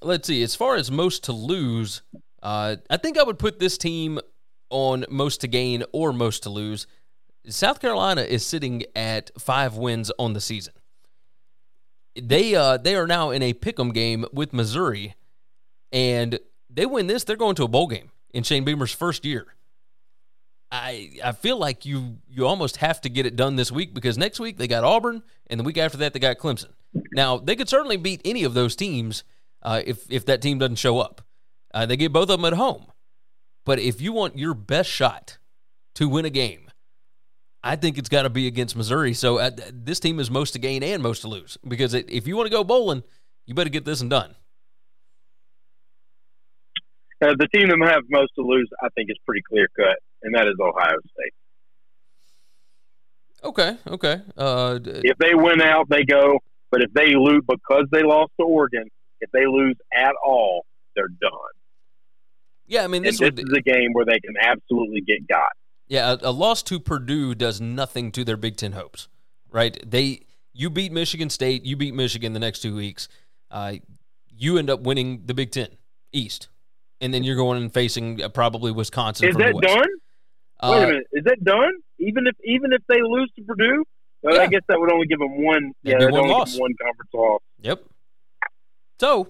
S5: let's see. As far as most to lose, uh, I think I would put this team on most to gain or most to lose. South Carolina is sitting at five wins on the season. They uh they are now in a pick'em game with Missouri, and they win this, they're going to a bowl game in Shane Beamer's first year. I I feel like you you almost have to get it done this week because next week they got Auburn, and the week after that they got Clemson. Now they could certainly beat any of those teams uh, if if that team doesn't show up. Uh, they get both of them at home, but if you want your best shot to win a game, I think it's got to be against Missouri. So uh, this team is most to gain and most to lose because it, if you want to go bowling, you better get this and done.
S6: Uh, the team that have most to lose, I think, is pretty clear cut, and that is Ohio State.
S5: Okay, okay. Uh, d-
S6: If they win out, they go. But if they lose because they lost to Oregon, if they lose at all, they're done.
S5: yeah, I mean this
S6: this
S5: would,
S6: is a game where they can absolutely get got.
S5: Yeah, a, a loss to Purdue does nothing to their Big Ten hopes, right? They you beat Michigan State, you beat Michigan the next two weeks, uh, you end up winning the Big Ten East, and then you're going and facing uh, probably Wisconsin.
S6: Is that done?
S5: Uh,
S6: Wait a minute. Is that done? Even if even if they lose to Purdue, well,
S5: Yeah.
S6: I guess that would only give them one.
S5: That'd
S6: yeah,
S5: one
S6: only
S5: loss.
S6: one conference loss.
S5: Yep. So,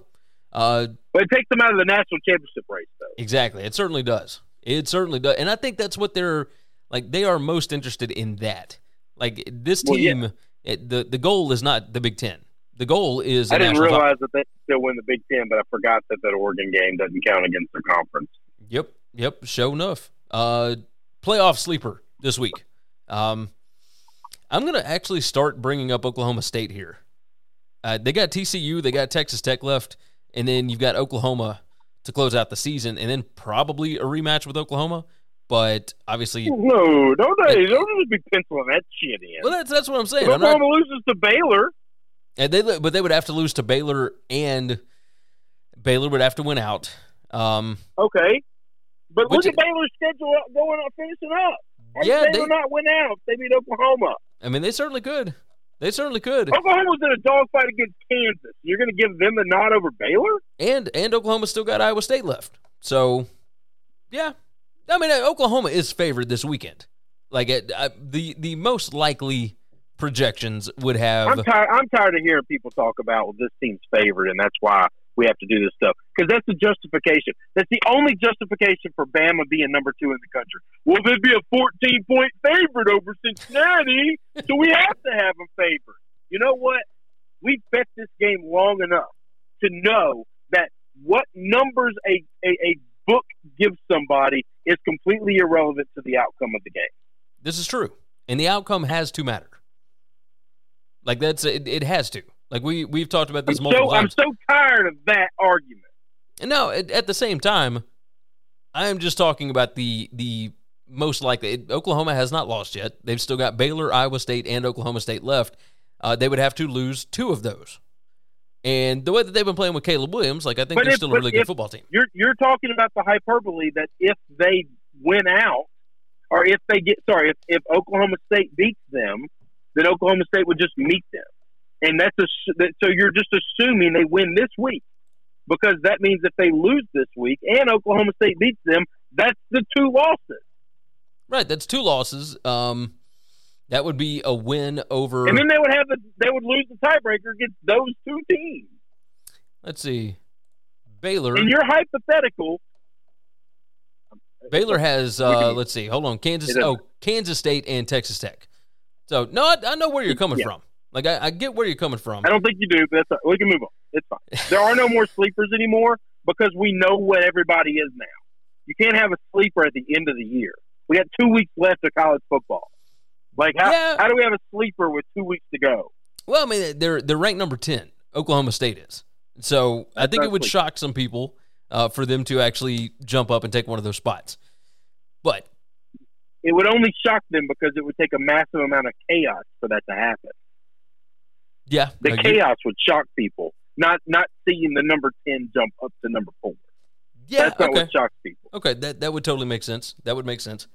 S5: uh,
S6: But it takes them out of the national championship race, though.
S5: Exactly. It certainly does. It certainly does. And I think that's what they're like they are most interested in that. Like this
S6: Well, yeah.
S5: team it, the the goal is not the Big 10. The goal is
S6: I didn't realize that they still win the Big Ten, but I forgot that that Oregon game doesn't count against their conference.
S5: Yep, yep, show enough. Uh playoff sleeper this week. Um I'm going to actually start bringing up Oklahoma State here. Uh, they got TCU, they got Texas Tech left, and then you've got Oklahoma to close out the season, and then probably a rematch with Oklahoma. But obviously,
S6: No, don't they? Don't just be penciling that shit in.
S5: well, that's that's what I'm
S6: if
S5: saying. Not,
S6: Oklahoma loses to Baylor,
S5: and they but they would have to lose to Baylor, and Baylor would have to win out. Um,
S6: okay. But
S5: Which-
S6: look at Baylor's schedule going on finishing up. How
S5: Yeah,
S6: did
S5: they-
S6: Baylor not win out they beat Oklahoma?
S5: I mean, they certainly could. They certainly could.
S6: Oklahoma's in a dogfight against Kansas. You're going to give them the nod over Baylor?
S5: and and Oklahoma still got Iowa State left. So, yeah, I mean uh, Oklahoma is favored this weekend. Like it, uh, the the most likely projections would have.
S6: I'm tired. I'm tired of hearing people talk about well, this team's favored, and that's why we have to do this stuff because that's the justification. That's the only justification for Bama being number two in the country. Well, they'd be a 14 point favorite over Cincinnati, so we have to have them favored. You know what? We've bet this game long enough to know that what numbers a, a, a book gives somebody is completely irrelevant to the outcome of the game.
S5: This is true, and the outcome has to matter. Like that's it, it has to. Like we we've talked about this
S6: I'm
S5: multiple
S6: so, I'm so tired of that argument.
S5: And now, at, at the same time, I am just talking about the the most likely. it- Oklahoma has not lost yet. They've still got Baylor, Iowa State, and Oklahoma State left. Uh, they would have to lose two of those. And the way that they've been playing with Caleb Williams, like I think
S6: But
S5: they're
S6: if-
S5: still a really good football team.
S6: You're you're talking about the hyperbole that if they win out, or if they get sorry, if, if Oklahoma State beats them, then Oklahoma State would just meet them, and that's a, that, so you're just assuming they win this week. because that means if they lose this week and Oklahoma State beats them, that's the two losses.
S5: Right, that's two losses. Um, that would be a win over.
S6: And then they would have the they would lose the tiebreaker against those two teams.
S5: Let's see, Baylor.
S6: And you're hypothetical.
S5: Baylor has. Uh, let's see. Hold on, Kansas. Oh, Kansas State and Texas Tech. So no, I, I know where you're coming
S6: Yeah.
S5: from. Like I, I get where you're coming from.
S6: I don't think you do, but that's we can move on. It's fine. There are no more sleepers anymore because we know what everybody is now. You can't have a sleeper at the end of the year. We got two weeks left of college football. Like how
S5: Yeah.
S6: how do we have a sleeper with two weeks to go?
S5: Well, I mean, they're they're ranked number ten. Oklahoma State is. So I think it would
S6: Exactly.
S5: shock some people uh, for them to actually jump up and take one of those spots. But
S6: It would only shock them because it would take a massive amount of chaos for that to happen.
S5: Yeah,
S6: The
S5: I
S6: chaos would shock people, not not seeing the number ten jump up to number four.
S5: yeah,
S6: That's not
S5: okay.
S6: what shocks people.
S5: Okay, that that would totally make sense. That would make sense.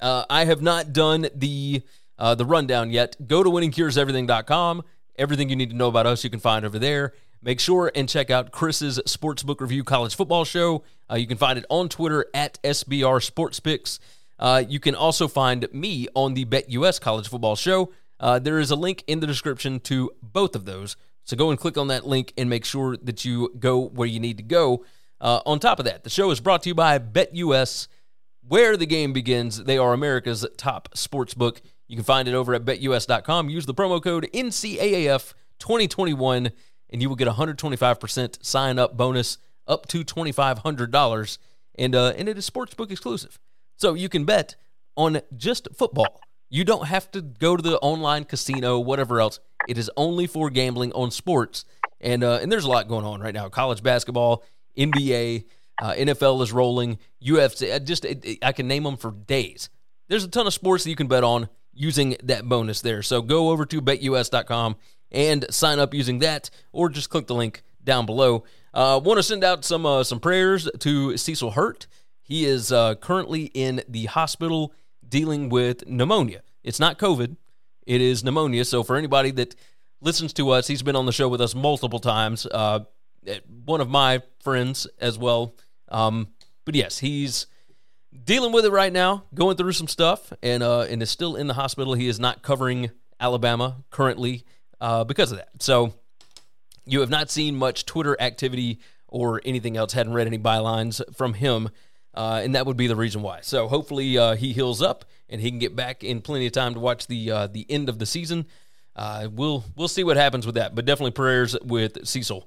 S5: Uh, I have not done the uh, the rundown yet. Go to winningcureseverything.com. Everything you need to know about us, you can find over there. Make sure and check out Chris's Sportsbook Review College Football Show. Uh, you can find it on Twitter at SBR Sports Picks. Uh, you can also find me on the BetUS College Football Show. Uh, there is a link in the description to both of those. So go and click on that link and make sure that you go where you need to go. Uh, on top of that, the show is brought to you by BetUS, where the game begins. They are America's top sports book. You can find it over at betus.com. Use the promo code NCAAF2021 and you will get a 125% sign up bonus up to $2,500. And, uh, and it is sportsbook exclusive. So you can bet on just football. You don't have to go to the online casino, whatever else. It is only for gambling on sports. And, uh, and there's a lot going on right now college basketball, NBA, uh, NFL is rolling, UFC. I just it, it- I can name them for days. There's a ton of sports that you can bet on using that bonus there. So go over to betus.com and sign up using that, or just click the link down below. Uh, Want to send out some uh, some prayers to Cecil Hurt. He is uh, currently in the hospital dealing with pneumonia. It's not COVID, it is pneumonia. So for anybody that listens to us, he's been on the show with us multiple times. Uh, one of my friends as well. Um, but yes, he's dealing with it right now, going through some stuff, and uh, and is still in the hospital. He is not covering Alabama currently uh, because of that. So you have not seen much Twitter activity or anything else. Hadn't read any bylines from him, uh, and that would be the reason why. So hopefully uh, he heals up and he can get back in plenty of time to watch the uh, the end of the season. Uh, we'll we'll see what happens with that, but definitely prayers with Cecil.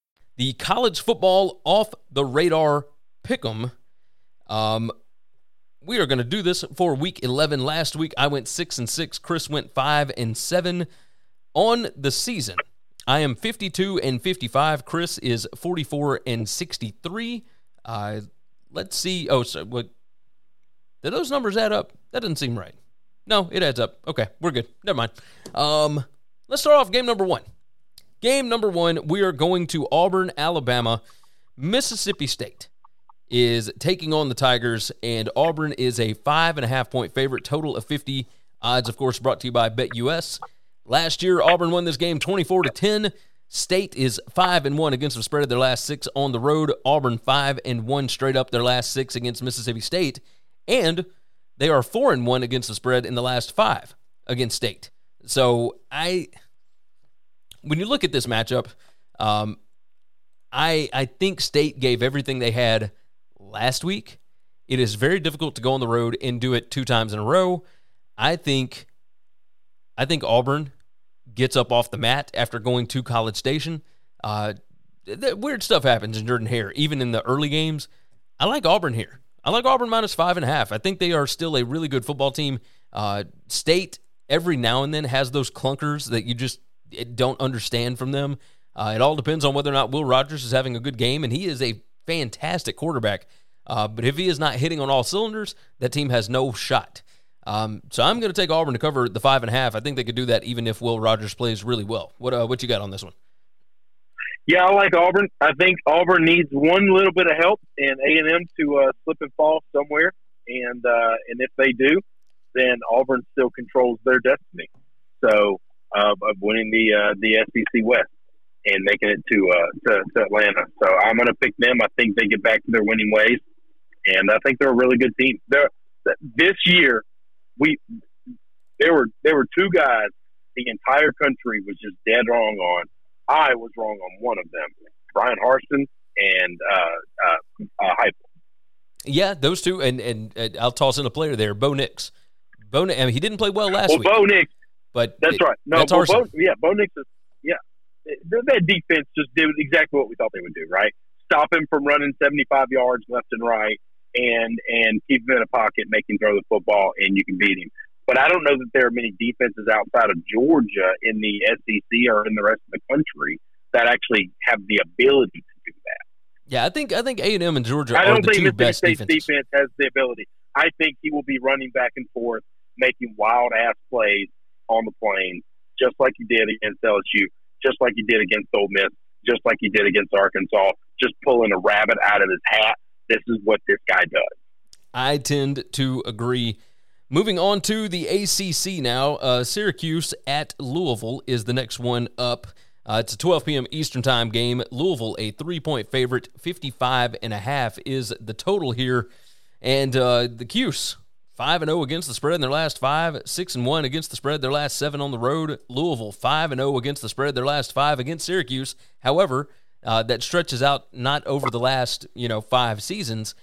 S5: The college football off the radar pick'em. Um, we are going to do this for week 11. Last week I went 6 and 6, Chris went 5 and 7 on the season. I am 52 and 55, Chris is 44 and 63. Uh, let's see. Oh, so what did those numbers add up? That doesn't seem right. No, it adds up. Okay, we're good. Never mind. Um, let's start off game number 1. Game number one, we are going to Auburn, Alabama. Mississippi State is taking on the Tigers, and Auburn is a five and a half point favorite, total of 50. Odds, of course, brought to you by BetUS. Last year, Auburn won this game 24 to 10. State is 5 and 1 against the spread of their last six on the road. Auburn 5 and 1 straight up their last six against Mississippi State. And they are 4 and 1 against the spread in the last five against State. So I when you look at this matchup, um, I I think State gave everything they had last week. It is very difficult to go on the road and do it two times in a row. I think I think Auburn gets up off the mat after going to College Station. Uh, th- weird stuff happens in Jordan Hare, even in the early games. I like Auburn here. I like Auburn minus five and a half. I think they are still a really good football team. Uh, State every now and then has those clunkers that you just don't understand from them. Uh, it all depends on whether or not Will Rogers is having a good game, and he is a fantastic quarterback. Uh, but if he is not hitting on all cylinders, that team has no shot. Um, so I'm going to take Auburn to cover the five and a half. I think they could do that even if Will Rogers plays really well. What uh, what you got on this one?
S6: Yeah, I like Auburn. I think Auburn needs one little bit of help and A and M to uh, slip and fall somewhere, and uh, and if they do, then Auburn still controls their destiny. So uh, of winning the uh, the SEC West and making it to, uh, to to Atlanta. So I'm going to pick them. I think they get back to their winning ways, and I think they're a really good team. They're, this year, we there were there were two guys the entire country was just dead wrong on. I was wrong on one of them, Bryan Harsin and uh, uh, uh.
S5: Yeah, those two, and and uh, I'll toss in a player there, Bo Nix. Bo, I mean, he didn't play well last
S6: well,
S5: week.
S6: Bo Nix,
S5: but
S6: that's
S5: it,
S6: right. No,
S5: that's
S6: Bo, Bo, yeah, Bo Nix is yeah. That defense just did exactly what we thought they would do. Right, stop him from running seventy-five yards left and right, and and keep him in a pocket, make him throw the football, and you can beat him. But I don't know that there are many defenses outside of Georgia in the SEC or in the rest of the country that actually have the ability to do that.
S5: Yeah, I think I think A and M and Georgia
S6: I
S5: are
S6: don't
S5: the
S6: think
S5: two
S6: Mississippi
S5: best
S6: State's
S5: defenses.
S6: defense has the ability. I think he will be running back and forth, making wild ass plays on the plane, just like you did against LSU, just like you did against Ole Miss, just like you did against Arkansas, just pulling a rabbit out of his hat. This is what this guy does.
S5: I tend to agree. Moving on to the ACC now, uh, Syracuse at Louisville is the next one up. Uh, it's a 12 p.m. Eastern Time game. Louisville, a three-point favorite, 55 and a half is the total here. And uh, the Cuse, 5 and 0 against the spread in their last 5, 6 and 1 against the spread their last 7 on the road. Louisville 5 and 0 against the spread their last 5 against Syracuse. However, uh, that stretches out not over the last, you know, 5 seasons.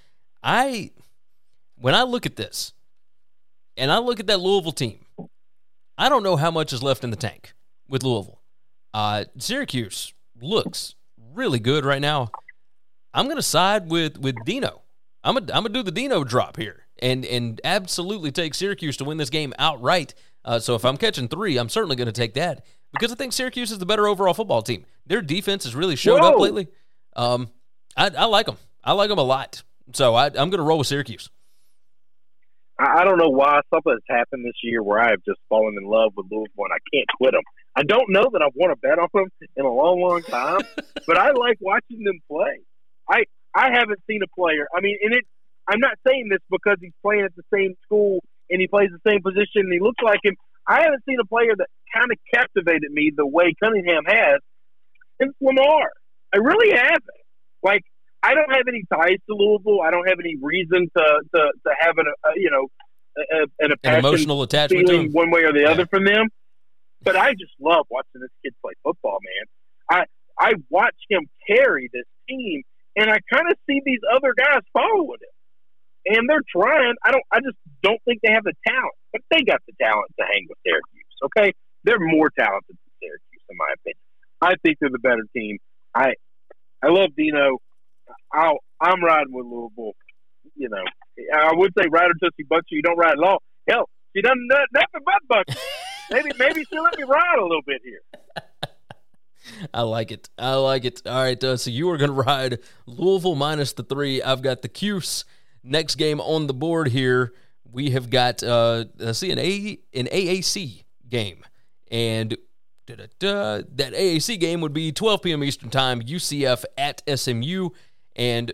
S5: I when I look at this and I look at that Louisville team, I don't know how much is left in the tank with Louisville. Uh, Syracuse looks really good right now. I'm going to side with with Dino. I'm gonna I'm gonna do the Dino drop here and and absolutely take Syracuse to win this game outright. Uh, so if I'm catching three, I'm certainly going to take that because I think Syracuse is the better overall football team. Their defense has really showed up lately. Um, I, I like them. I like them a lot. So I, I'm going to roll with Syracuse.
S6: I I don't know why something has happened this year where I have just fallen in love with Louisville and I can't quit them. I don't know that I want to bet on them in a long, long time, but I like watching them play. I I haven't seen a player. I mean, and it. I'm not saying this because he's playing at the same school and he plays the same position and he looks like him. I haven't seen a player that kind of captivated me the way Cunningham has since Lamar. I really haven't. Like I don't have any ties to Louisville. I don't have any reason to to, to have an uh, you know a, a, an,
S5: An emotional attachment to
S6: feeling
S5: him.
S6: one way or the
S5: Yeah.
S6: other from them. But I just love watching this kid play football, man. I I watch him carry this team, and I kind of see these other guys following him, and they're trying. I don't. I just don't think they have the talent, but they got the talent to hang with Syracuse. Okay, they're more talented than Syracuse, in my opinion. I think they're the better team. I I love Dino. I'll, I'm riding with Louisville. You know, I would say ride her till she bucks you. Don't ride long. Hell, she doesn't do nothing but buck. you. maybe maybe she'll let me ride a little bit here.
S5: I like it. I like it. All right, uh, so you are going to ride Louisville minus the three. I've got the Cuse. Next game on the board here, we have got uh, let's see an A an AAC game, and that AAC game would be 12 p.m. Eastern time. UCF at SMU, and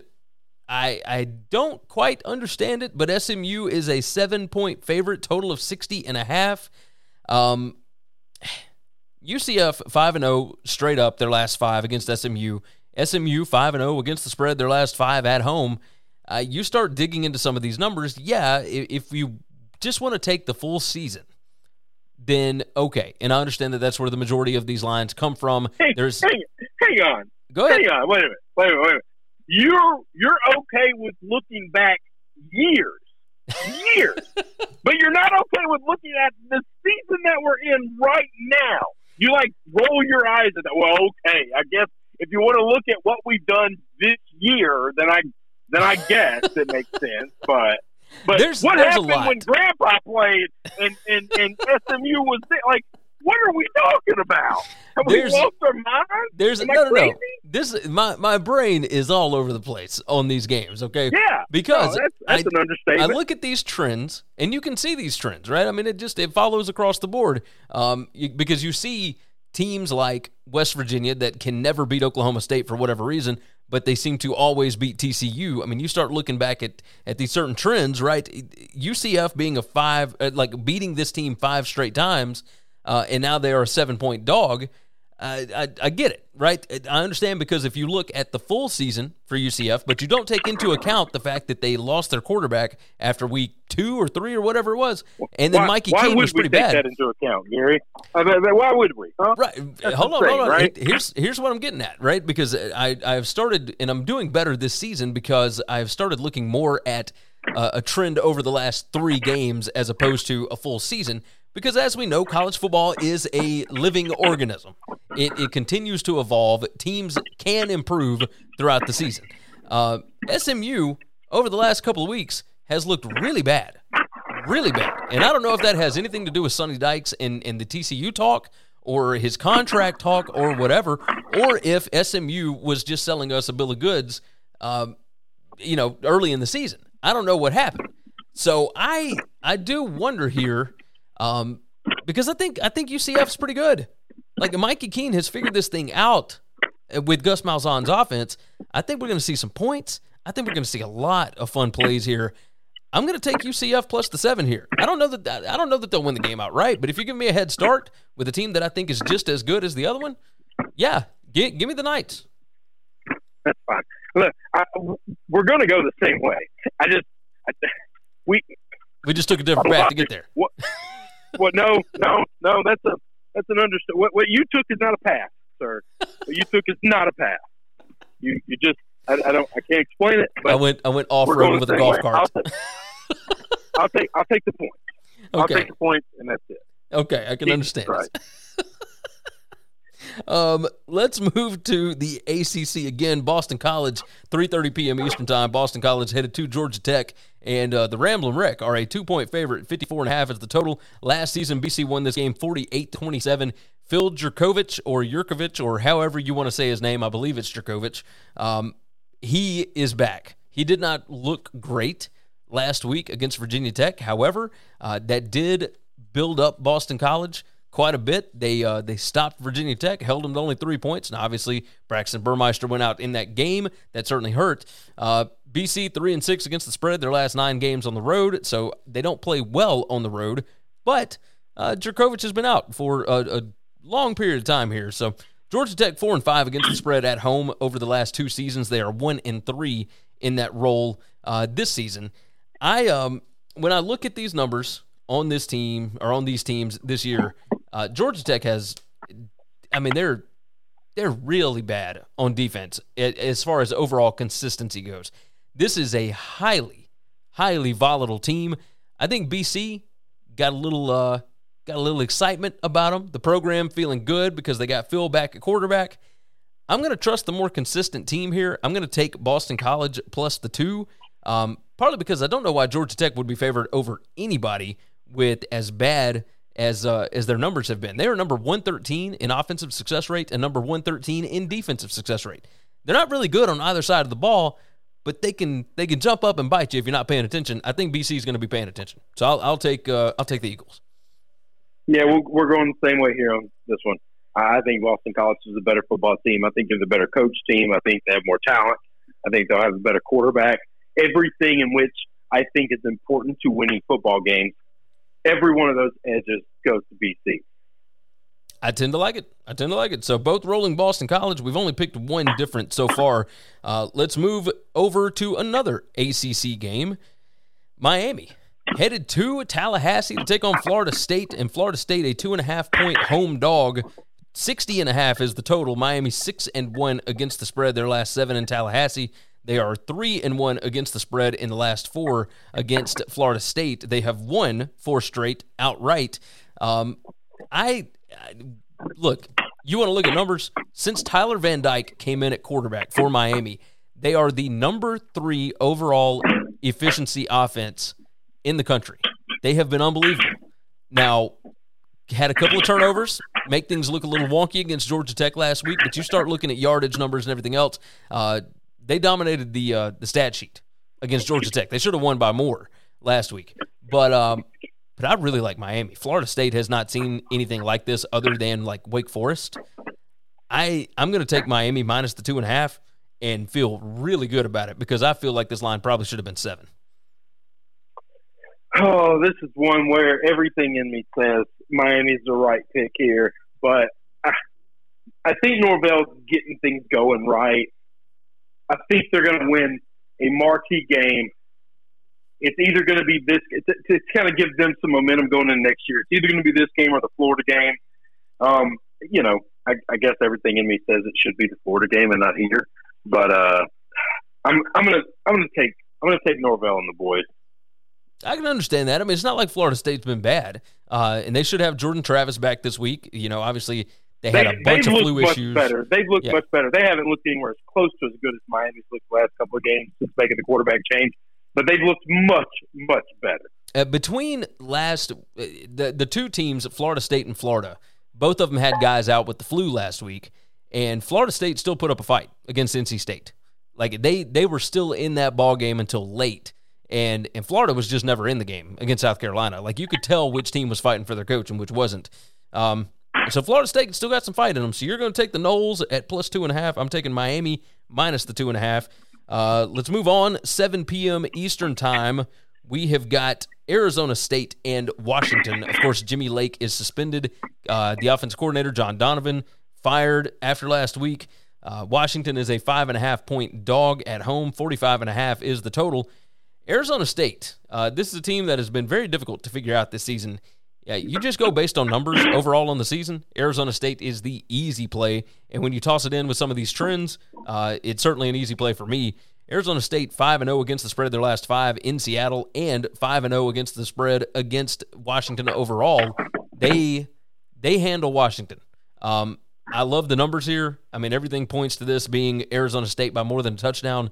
S5: I I don't quite understand it, but SMU is a seven point favorite, total of 60 and a half. Um, UCF 5 and 0 straight up their last 5 against SMU. SMU 5 and 0 against the spread their last 5 at home. Uh, you start digging into some of these numbers, yeah, if, if you just want to take the full season, then okay. And I understand that that's where the majority of these lines come from.
S6: Hey,
S5: There's
S6: hang, hang on.
S5: Go ahead.
S6: Hang on, wait a minute, wait a minute, wait a minute. You're you're okay with looking back years, years, but you're not okay with looking at the season that we're in right now. You like roll your eyes at that. Well, okay, I guess if you want to look at what we've done this year, then I then I guess it makes sense. But but
S5: There's-
S6: what
S5: there's a
S6: happened
S5: lot.
S6: when Grandpa played and and, and SMU was there? Like, what are we talking about? Have
S5: There's-
S6: we lost our minds?
S5: There's
S6: Am
S5: no, no, no. This my my brain is all over the place on these games. Okay,
S6: Yeah,
S5: because
S6: no, that's, that's
S5: I,
S6: an understatement.
S5: I look at these trends, and you can see these trends, right? I mean, it just it follows across the board, um, you, because you see teams like West Virginia that can never beat Oklahoma State for whatever reason, but they seem to always beat TCU. I mean, you start looking back at at these certain trends, right? UCF being a five, uh, like beating this team five straight times, uh, and now they are a seven point dog. I, I, I get it, right? I understand because if you look at the full season for UCF, but you don't take into account the fact that they lost their quarterback after week two or three or whatever it was, and then
S6: why,
S5: Mikey
S6: why
S5: Keene
S6: would we take that into account, Gary? I mean, why would we? Huh?
S5: Right.
S6: That's
S5: hold on, hold on.
S6: right?
S5: Here's here's what I'm getting at, right? Because I I've started and I'm doing better this season because I've started looking more at uh, a trend over the last three games as opposed to a full season. Because as we know, college football is a living organism. It, it continues to evolve. Teams can improve throughout the season. Uh, SMU over the last couple of weeks has looked really bad really bad. And I don't know if that has anything to do with Sonny Dykes and, and the TCU talk or his contract talk or whatever, or if SMU was just selling us a bill of goods, um, you know, early in the season. I don't know what happened. So I I do wonder here, um, because I think I think UCF's pretty good. Like Mikey Keene has figured this thing out with Gus Malzahn's offense. I think we're going to see some points. I think we're going to see a lot of fun plays here. I'm going to take UCF plus the seven here. I don't know that I don't know that they'll win the game outright, but if you give me a head start with a team that I think is just as good as the other one, yeah, give, give me the Knights.
S6: That's fine. Look, I, we're going to go the same way. I just I, we
S5: We just took a different path to get there.
S6: What? What? No, no, no. That's a that's an understood. What, what you took is not a path, sir. What you took is not a path. You you just I, I don't I can't explain it.
S5: I went I went off road with a golf
S6: way.
S5: cart.
S6: I'll, take- I'll take I'll take the point. I'll
S5: Okay.
S6: take the point, and that's it.
S5: Okay, I can understand. Um, let's move to the ACC again. Boston College, 3:30 p.m. Eastern Time. Boston College headed to Georgia Tech, and uh, the Ramblin' Wreck are a two-point favorite. 54 and a half is the total. Last season, BC won this game 48-27. Phil Jerkovich or Yurkovich or however you want to say his name, I believe it's Jerkovich. Um, he is back. He did not look great last week against Virginia Tech. However, uh, that did build up Boston College quite a bit. They uh, they stopped Virginia Tech, held them to only three points. Now, obviously, Braxton Burmeister went out in that game. That certainly hurt. Uh, BC three and six against the spread. Their last nine games on the road, so they don't play well on the road. But uh, Jerkovich has been out for a, a long period of time here. So Georgia Tech four and five against the spread at home over the last two seasons. They are one and three in that role uh, this season. I um when I look at these numbers on this team or on these teams this year, uh, Georgia Tech has, I mean they're they're really bad on defense as far as overall consistency goes. This is a highly highly volatile team. I think BC got a little uh got a little excitement about them. The program feeling good because they got Phil back at quarterback. I'm going to trust the more consistent team here. I'm going to take Boston College plus the two, um, partly because I don't know why Georgia Tech would be favored over anybody with as bad as uh, as their numbers have been. They are number 113 in offensive success rate and number 113 in defensive success rate. They're not really good on either side of the ball, but they can they can jump up and bite you if you're not paying attention. I think BC is going to be paying attention, so I'll, I'll take uh, I'll take the Eagles.
S6: Yeah, we're, we're going the same way here on this one. I think Boston College is a better football team. I think they're the better coach team. I think they have more talent. I think they'll have a better quarterback. Everything in which I think is important to winning football games, every one of those edges goes to BC.
S5: I tend to like it. I tend to like it. So both rolling Boston College. We've only picked one different so far. Uh, let's move over to another ACC game. Miami headed to Tallahassee to take on Florida State, and Florida State a two and a half point home dog. 60 and a half is the total. Miami 6 and 1 against the spread their last 7 in Tallahassee. They are 3 and 1 against the spread in the last 4 against Florida State. They have won four straight outright. Um, I, I look, you want to look at numbers? Since Tyler Van Dyke came in at quarterback for Miami, they are the number 3 overall efficiency offense in the country. They have been unbelievable. Now, had a couple of turnovers, make things look a little wonky against Georgia Tech last week. But you start looking at yardage numbers and everything else. Uh, they dominated the uh, the stat sheet against Georgia Tech. They should have won by more last week. But um, but I really like Miami. Florida State has not seen anything like this other than like Wake Forest. I I'm going to take Miami minus the two and a half and feel really good about it because I feel like this line probably should have been seven.
S6: Oh, this is one where everything in me says Miami's the right pick here, but I, I think Norvell's getting things going right. I think they're going to win a marquee game. It's either going to be this to, to kind of give them some momentum going into next year. It's either going to be this game or the Florida game. Um, you know, I, I guess everything in me says it should be the Florida game and not here. But uh, I'm I'm gonna I'm gonna take I'm gonna take Norvell and the boys.
S5: I can understand that. I mean, it's not like Florida State's been bad, uh, and they should have Jordan Travis back this week. You know, obviously they had a bunch of flu
S6: much
S5: issues.
S6: Better. They've looked
S5: Yeah.
S6: much better. They haven't looked anywhere as close to as good as Miami's looked the last couple of games since making the quarterback change, but they've looked much much better.
S5: Uh, between last uh, the the two teams, Florida State and Florida, both of them had guys out with the flu last week, and Florida State still put up a fight against NC State. Like they they were still in that ball game until late, and and Florida was just never in the game against South Carolina. Like you could tell which team was fighting for their coach and which wasn't. Um, so Florida State still got some fight in them. So you're going to take the Noles at plus two and a half. I'm taking Miami minus the two and a half. Uh, let's move on. 7 p.m. Eastern time. We have got Arizona State and Washington. Of course, Jimmy Lake is suspended. Uh, the offense coordinator, John Donovan, fired after last week. Uh, Washington is a five and a half point dog at home. 45 and a half is the total. Arizona State, uh, this is a team that has been very difficult to figure out this season. Yeah, you just go based on numbers overall on the season. Arizona State is the easy play, and when you toss it in with some of these trends, uh, it's certainly an easy play for me. Arizona State five and zero against the spread their last five in Seattle, and five and zero against the spread against Washington overall. They they handle Washington. Um, I love the numbers here. I mean, everything points to this being Arizona State by more than a touchdown.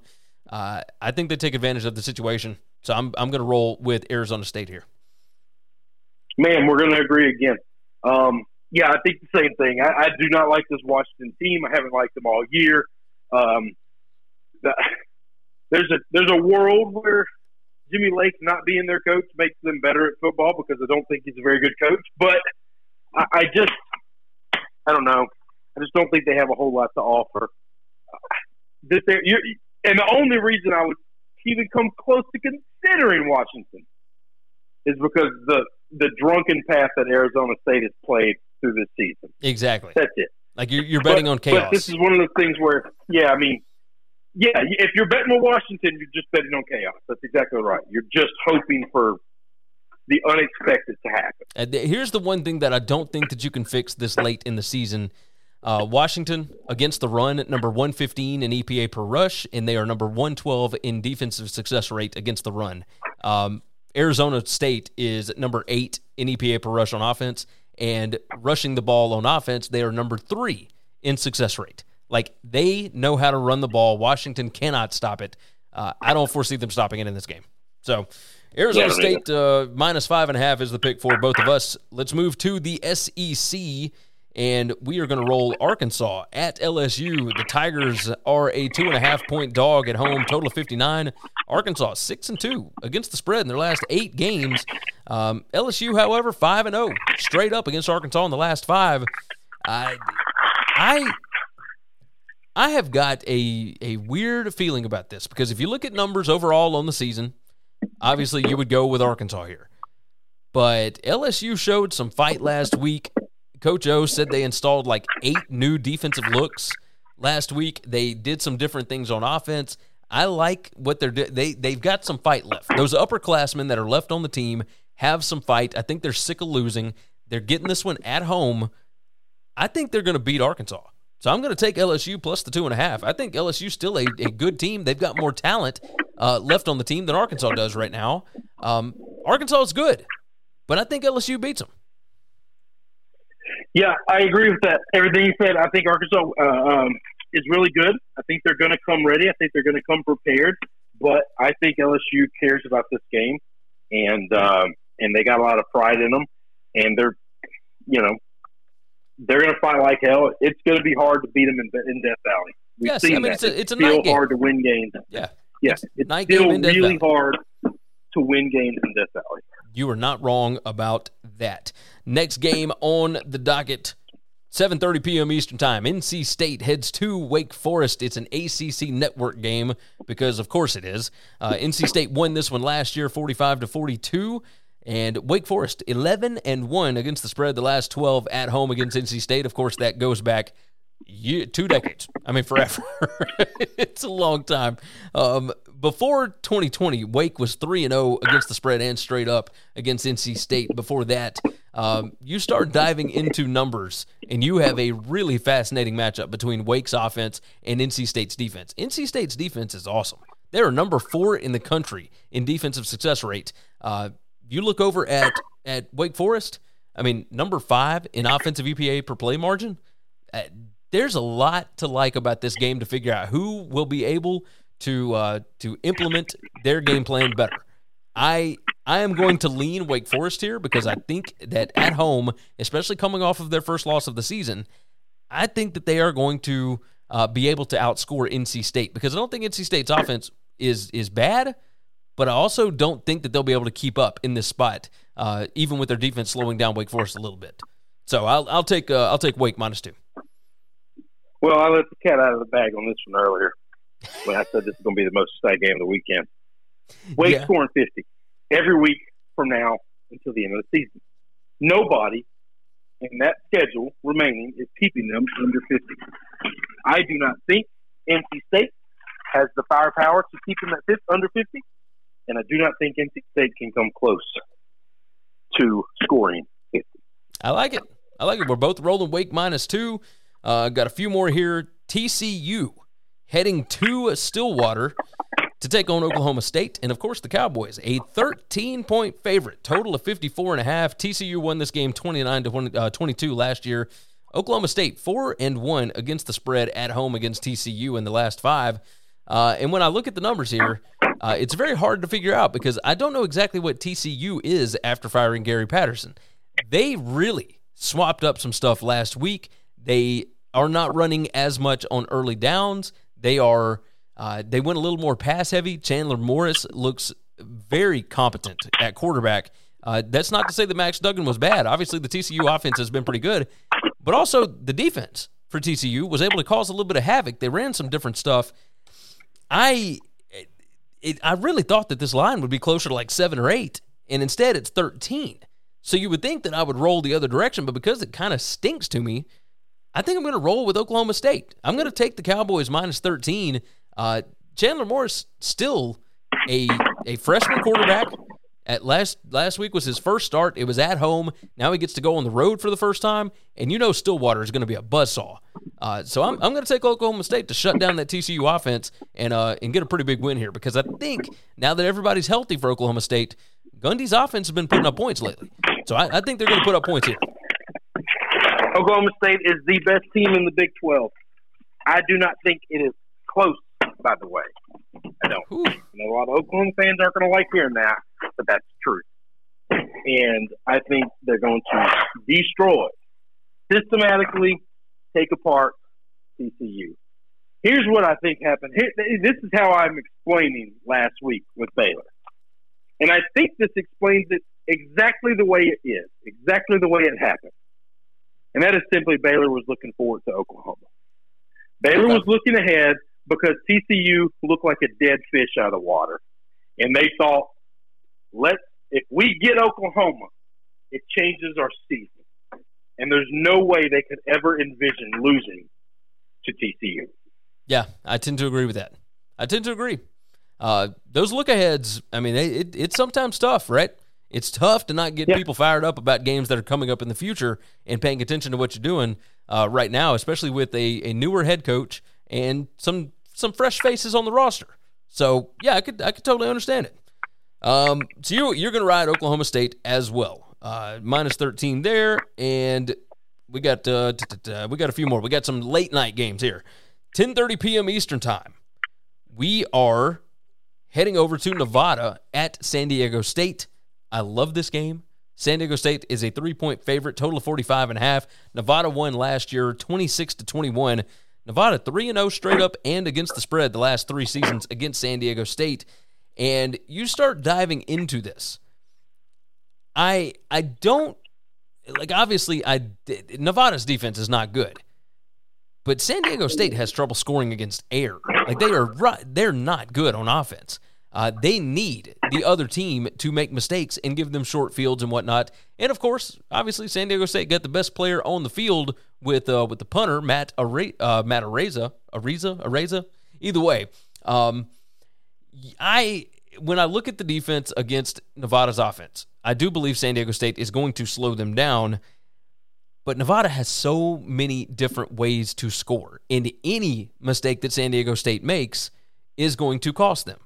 S5: Uh, I think they take advantage of the situation, so I'm I'm going to roll with Arizona State here.
S6: Man, we're going to agree again. Um, yeah, I think the same thing. I, I do not like this Washington team. I haven't liked them all year. Um, the, there's a there's a world where Jimmy Lake not being their coach makes them better at football because I don't think he's a very good coach. But I, I just I don't know. I just don't think they have a whole lot to offer. You're, and the only reason I would even come close to considering Washington is because the the drunken path that Arizona State has played through this season.
S5: Exactly.
S6: That's it.
S5: Like you're, you're betting
S6: but,
S5: on chaos.
S6: But this is one of those things where, yeah, I mean, yeah, if you're betting on Washington, you're just betting on chaos. That's exactly right. You're just hoping for the unexpected to happen.
S5: And th- here's the one thing that I don't think that you can fix this late in the season. Uh, Washington against the run, at number 115 in EPA per rush, and they are number 112 in defensive success rate against the run. Um, Arizona State is number eight in EPA per rush on offense, and rushing the ball on offense, they are number three in success rate. Like they know how to run the ball. Washington cannot stop it. Uh, I don't foresee them stopping it in this game. So Arizona
S6: Yeah,
S5: State uh, minus five and a half is the pick for both of us. Let's move to the SEC, and we are going to roll Arkansas at LSU. The Tigers are a two and a half point dog at home, total of fifty nine. Arkansas six and two against the spread in their last eight games. Um, LSU, however, five and zero straight up against Arkansas in the last five. I, I I have got a a weird feeling about this because if you look at numbers overall on the season, obviously you would go with Arkansas here. But LSU showed some fight last week. Coach O said they installed like eight new defensive looks last week. They did some different things on offense. I like what they're doing. They they've got some fight left. Those upperclassmen that are left on the team have some fight. I think they're sick of losing. They're getting this one at home. I think they're going to beat Arkansas. So I'm going to take LSU plus the two and a half. I think LSU's still a, a good team. They've got more talent uh, left on the team than Arkansas does right now. Um, Arkansas is good, but I think LSU beats them.
S6: Yeah, I agree with that. Everything you said. I think Arkansas uh, um, is really good. I think they're going to come ready. I think they're going to come prepared. But I think LSU cares about this game, and um, and they got a lot of pride in them, and they're, you know, they're going to fight like hell. It's going to be hard to beat them in, in Death Valley. We've
S5: yes,
S6: seen
S5: I mean
S6: that.
S5: it's a it's a
S6: still
S5: night game.
S6: hard to win games.
S5: Yeah,
S6: Yeah,
S5: It's
S6: it's,
S5: night
S6: still
S5: game
S6: really hard to win games in Death Valley.
S5: You are not wrong about that. Next game on the docket, 7:30 p.m. Eastern Time. NC State heads to Wake Forest. It's an ACC network game because, of course, it is. Uh, NC State won this one last year, 45 to 42, and Wake Forest 11 and one against the spread. The last 12 at home against NC State. Of course, that goes back. Year, two decades. I mean, forever. it's a long time. Um, before 2020, Wake was 3 and 0 against the spread and straight up against NC State. Before that, um, you start diving into numbers, and you have a really fascinating matchup between Wake's offense and NC State's defense. NC State's defense is awesome. They are number four in the country in defensive success rate. Uh, you look over at at Wake Forest. I mean, number five in offensive EPA per play margin. Uh, there's a lot to like about this game to figure out who will be able to uh, to implement their game plan better. I I am going to lean Wake Forest here because I think that at home, especially coming off of their first loss of the season, I think that they are going to uh, be able to outscore NC State because I don't think NC State's offense is is bad, but I also don't think that they'll be able to keep up in this spot, uh, even with their defense slowing down Wake Forest a little bit. So I'll I'll take uh, I'll take Wake minus two.
S6: Well, I let the cat out of the bag on this one earlier when I said this is going to be the most exciting game of the weekend. Wake
S5: Yeah.
S6: scoring 50 every week from now until the end of the season. Nobody in that schedule remaining is keeping them under 50. I do not think NC State has the firepower to keep them at 50, under 50, and I do not think NC State can come close to scoring 50.
S5: I like it. I like it. We're both rolling Wake minus two. Uh, got a few more here. TCU heading to Stillwater to take on Oklahoma State. And of course, the Cowboys, a 13 point favorite, total of 54 and a half. TCU won this game 29 to 20, uh, 22 last year. Oklahoma State, 4 and 1 against the spread at home against TCU in the last five. Uh, and when I look at the numbers here, uh, it's very hard to figure out because I don't know exactly what TCU is after firing Gary Patterson. They really swapped up some stuff last week. They are not running as much on early downs. They are uh, they went a little more pass heavy. Chandler Morris looks very competent at quarterback. Uh, that's not to say that Max Duggan was bad. Obviously, the TCU offense has been pretty good, but also the defense for TCU was able to cause a little bit of havoc. They ran some different stuff. I it, I really thought that this line would be closer to like seven or eight, and instead it's thirteen. So you would think that I would roll the other direction, but because it kind of stinks to me, I think I'm going to roll with Oklahoma State. I'm going to take the Cowboys minus 13. Uh, Chandler Morris still a a freshman quarterback. At last last week was his first start. It was at home. Now he gets to go on the road for the first time, and you know Stillwater is going to be a buzzsaw. Uh, so I'm, I'm going to take Oklahoma State to shut down that TCU offense and uh, and get a pretty big win here because I think now that everybody's healthy for Oklahoma State, Gundy's offense has been putting up points lately. So I, I think they're going to put up points here.
S6: Oklahoma State is the best team in the Big 12. I do not think it is close, by the way. I don't.
S5: Ooh.
S6: I know a lot of Oklahoma fans aren't going to like hearing that, but that's true. And I think they're going to destroy, systematically take apart TCU. Here's what I think happened. Here, this is how I'm explaining last week with Baylor. And I think this explains it exactly the way it is, exactly the way it happened. And that is simply Baylor was looking forward to Oklahoma. Baylor was looking ahead because TCU looked like a dead fish out of the water. And they thought, let if we get Oklahoma, it changes our season. And there's no way they could ever envision losing to TCU.
S5: Yeah, I tend to agree with that. I tend to agree. Uh, those look aheads, I mean, it, it's sometimes tough, right? It's tough to not get
S6: Yeah.
S5: people fired up about games that are coming up in the future and paying attention to what you're doing. uh, right now, especially with a, a newer head coach and some some fresh faces on the roster. So yeah, I could I could totally understand it. Um, so you you're going to ride Oklahoma State as well, uh, minus 13 there, and we got uh, we got a few more. We got some late night games here, 10:30 p.m. Eastern time. We are heading over to Nevada at San Diego State. I love this game. San Diego State is a three point favorite, total of 45 and a half. Nevada won last year 26 to 21. Nevada 3 0 straight up and against the spread the last three seasons against San Diego State. And you start diving into this. I I don't like obviously I Nevada's defense is not good. But San Diego State has trouble scoring against air. Like they are they're not good on offense. Uh, they need the other team to make mistakes and give them short fields and whatnot. And of course, obviously, San Diego State got the best player on the field with uh, with the punter Matt Are- uh, Matt Araiza Ariza Araiza. Either way, um, I when I look at the defense against Nevada's offense, I do believe San Diego State is going to slow them down. But Nevada has so many different ways to score, and any mistake that San Diego State makes is going to cost them.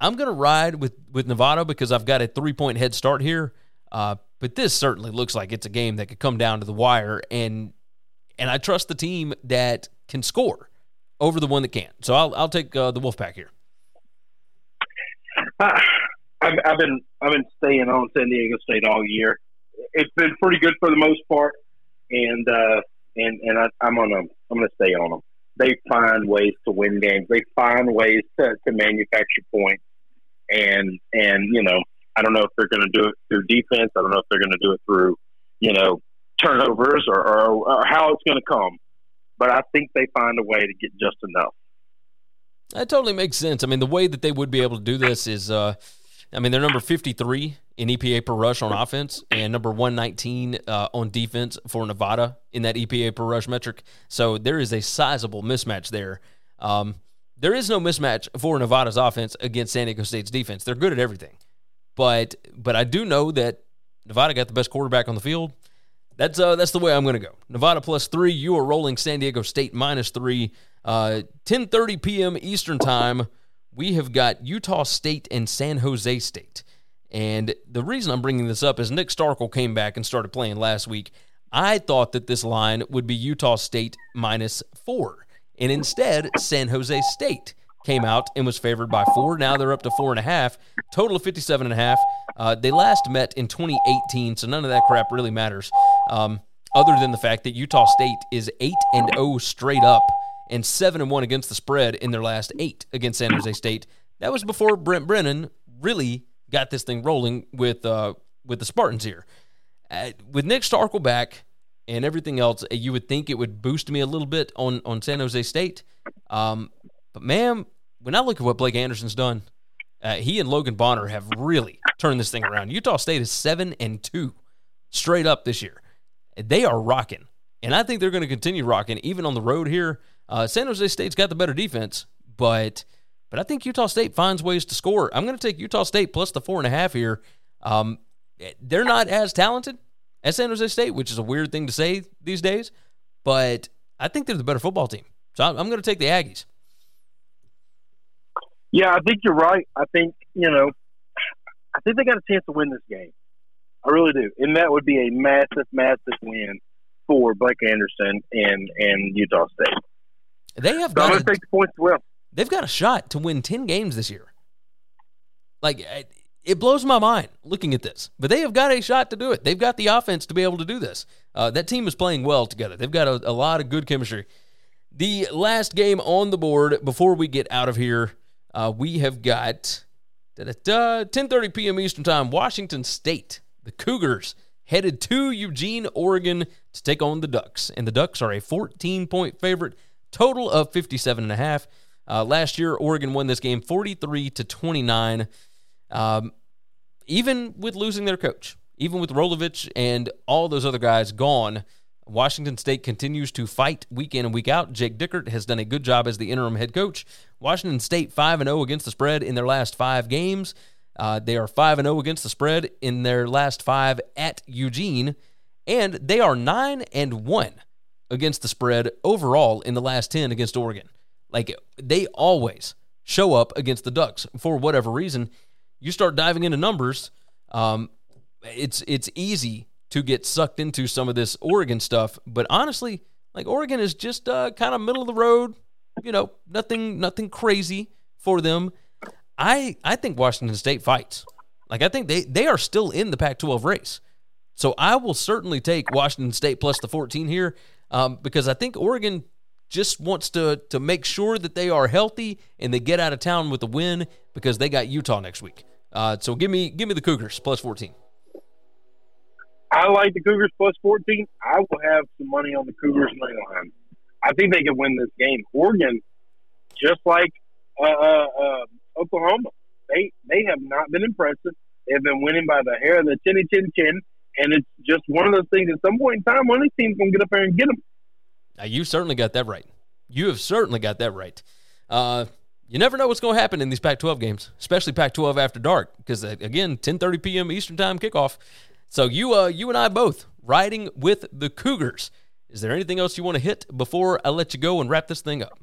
S5: I'm going to ride with with Nevada because I've got a three point head start here. Uh, but this certainly looks like it's a game that could come down to the wire, and and I trust the team that can score over the one that can't. So I'll I'll take uh, the Wolfpack here.
S6: Uh, I've, I've been I've been staying on San Diego State all year. It's been pretty good for the most part, and uh, and and I, I'm on them. I'm going to stay on them. They find ways to win games. They find ways to, to manufacture points, and and you know I don't know if they're going to do it through defense. I don't know if they're going to do it through you know turnovers or, or, or how it's going to come. But I think they find a way to get just enough.
S5: That totally makes sense. I mean, the way that they would be able to do this is, uh, I mean, they're number 53 in EPA per rush on offense and number 119 uh, on defense for Nevada in that EPA per rush metric. So there is a sizable mismatch there. Um, there is no mismatch for Nevada's offense against San Diego State's defense. They're good at everything. But but I do know that Nevada got the best quarterback on the field. That's uh, that's the way I'm going to go. Nevada plus three. You are rolling San Diego State minus three. Uh, 10:30 p.m. Eastern time. We have got Utah State and San Jose State. And the reason I'm bringing this up is Nick Starkel came back and started playing last week. I thought that this line would be Utah State minus four. And instead, San Jose State came out and was favored by four. Now they're up to four and a half. Total of 57 and a half. Uh, they last met in 2018, so none of that crap really matters. Um, other than the fact that Utah State is 8 and 0 straight up and 7 and 1 against the spread in their last 8 against San Jose State. That was before Brent Brennan really got this thing rolling with uh, with the Spartans here. Uh, with Nick Starkel back and everything else, you would think it would boost me a little bit on on San Jose State. Um, but man, when I look at what Blake Anderson's done, uh, he and Logan Bonner have really turned this thing around. Utah State is seven and two straight up this year. They are rocking, and I think they're going to continue rocking even on the road here. Uh, San Jose State's got the better defense, but but I think Utah State finds ways to score. I'm going to take Utah State plus the four and a half here. Um, they're not as talented as San Jose State, which is a weird thing to say these days, but I think they're the better football team. So I'm going to take the Aggies.
S6: Yeah, I think you're right. I think you know, I think they got a chance to win this game. I really do, and that would be a massive, massive win for Blake Anderson and and Utah State.
S5: They have
S6: So
S5: got
S6: I'm
S5: a,
S6: to take the points well.
S5: they've got a shot to win ten games this year. Like it- blows my mind looking at this, but they have got a shot to do it. They've got the offense to be able to do this. Uh, that team is playing well together. They've got a, a lot of good chemistry. The last game on the board before we get out of here, uh, we have got 10:30 p.m. Eastern Time. Washington State, the Cougars, headed to Eugene, Oregon, to take on the Ducks, and the Ducks are a 14 point favorite, total of 57 and a half. Uh, last year, Oregon won this game 43 to 29. Um, even with losing their coach, even with Rolovich and all those other guys gone, Washington State continues to fight week in and week out. Jake Dickert has done a good job as the interim head coach. Washington State 5 0 against the spread in their last five games. Uh, they are 5 0 against the spread in their last five at Eugene. And they are 9 and 1 against the spread overall in the last 10 against Oregon. Like they always show up against the Ducks for whatever reason. You start diving into numbers, um, it's it's easy to get sucked into some of this Oregon stuff. But honestly, like Oregon is just uh, kind of middle of the road. You know, nothing nothing crazy for them. I I think Washington State fights. Like I think they they are still in the Pac-12 race. So I will certainly take Washington State plus the 14 here um, because I think Oregon just wants to to make sure that they are healthy and they get out of town with a win because they got Utah next week. Uh, so give me give me the Cougars plus 14.
S6: I like the Cougars plus 14. I will have some money on the Cougars money line. I think they can win this game. Oregon, just like uh, uh, uh, Oklahoma, they they have not been impressive. They have been winning by the hair of the chinny chin chin, and it's just one of those things. At some point in time, one of these teams going to get up there and get them.
S5: Now, you certainly got that right. You have certainly got that right. Uh, you never know what's going to happen in these Pac-12 games, especially Pac-12 after dark, because uh, again, 10:30 p.m. Eastern Time kickoff. So you, uh, you and I both riding with the Cougars. Is there anything else you want to hit before I let you go and wrap this thing up?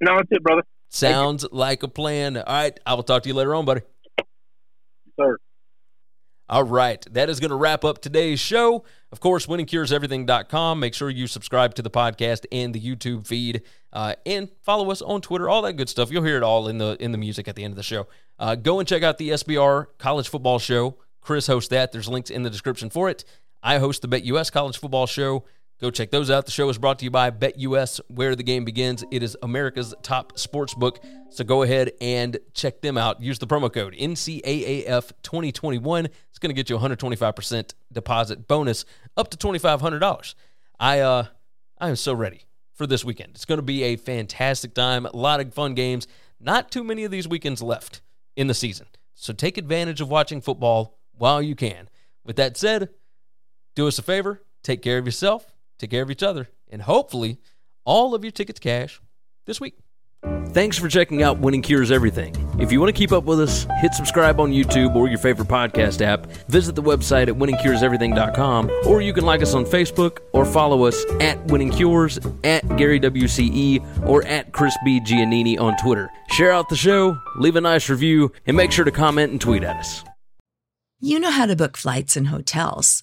S6: No, that's it, brother.
S5: Sounds like a plan. All right, I will talk to you later on, buddy.
S6: Sir.
S5: All right, that is going to wrap up today's show. Of course, winningcureseverything.com. Make sure you subscribe to the podcast and the YouTube feed, uh, and follow us on Twitter. All that good stuff. You'll hear it all in the in the music at the end of the show. Uh, go and check out the SBR College Football Show. Chris hosts that. There's links in the description for it. I host the BetUS College Football Show. Go check those out. The show is brought to you by BetUS, where the game begins. It is America's top sports book. So go ahead and check them out. Use the promo code NCAAF2021. It's going to get you 125% deposit bonus up to $2,500. I uh, I am so ready for this weekend. It's going to be a fantastic time. A lot of fun games. Not too many of these weekends left in the season. So take advantage of watching football while you can. With that said, do us a favor, take care of yourself, take care of each other, and hopefully all of your tickets cash this week. Thanks for checking out Winning Cures Everything. If you want to keep up with us, hit subscribe on YouTube or your favorite podcast app. Visit the website at winningcureseverything.com, or you can like us on Facebook or follow us at Winning Cures, at Gary WCE, or at Chris B. Giannini on Twitter. Share out the show, leave a nice review, and make sure to comment and tweet at us.
S7: You know how to book flights and hotels.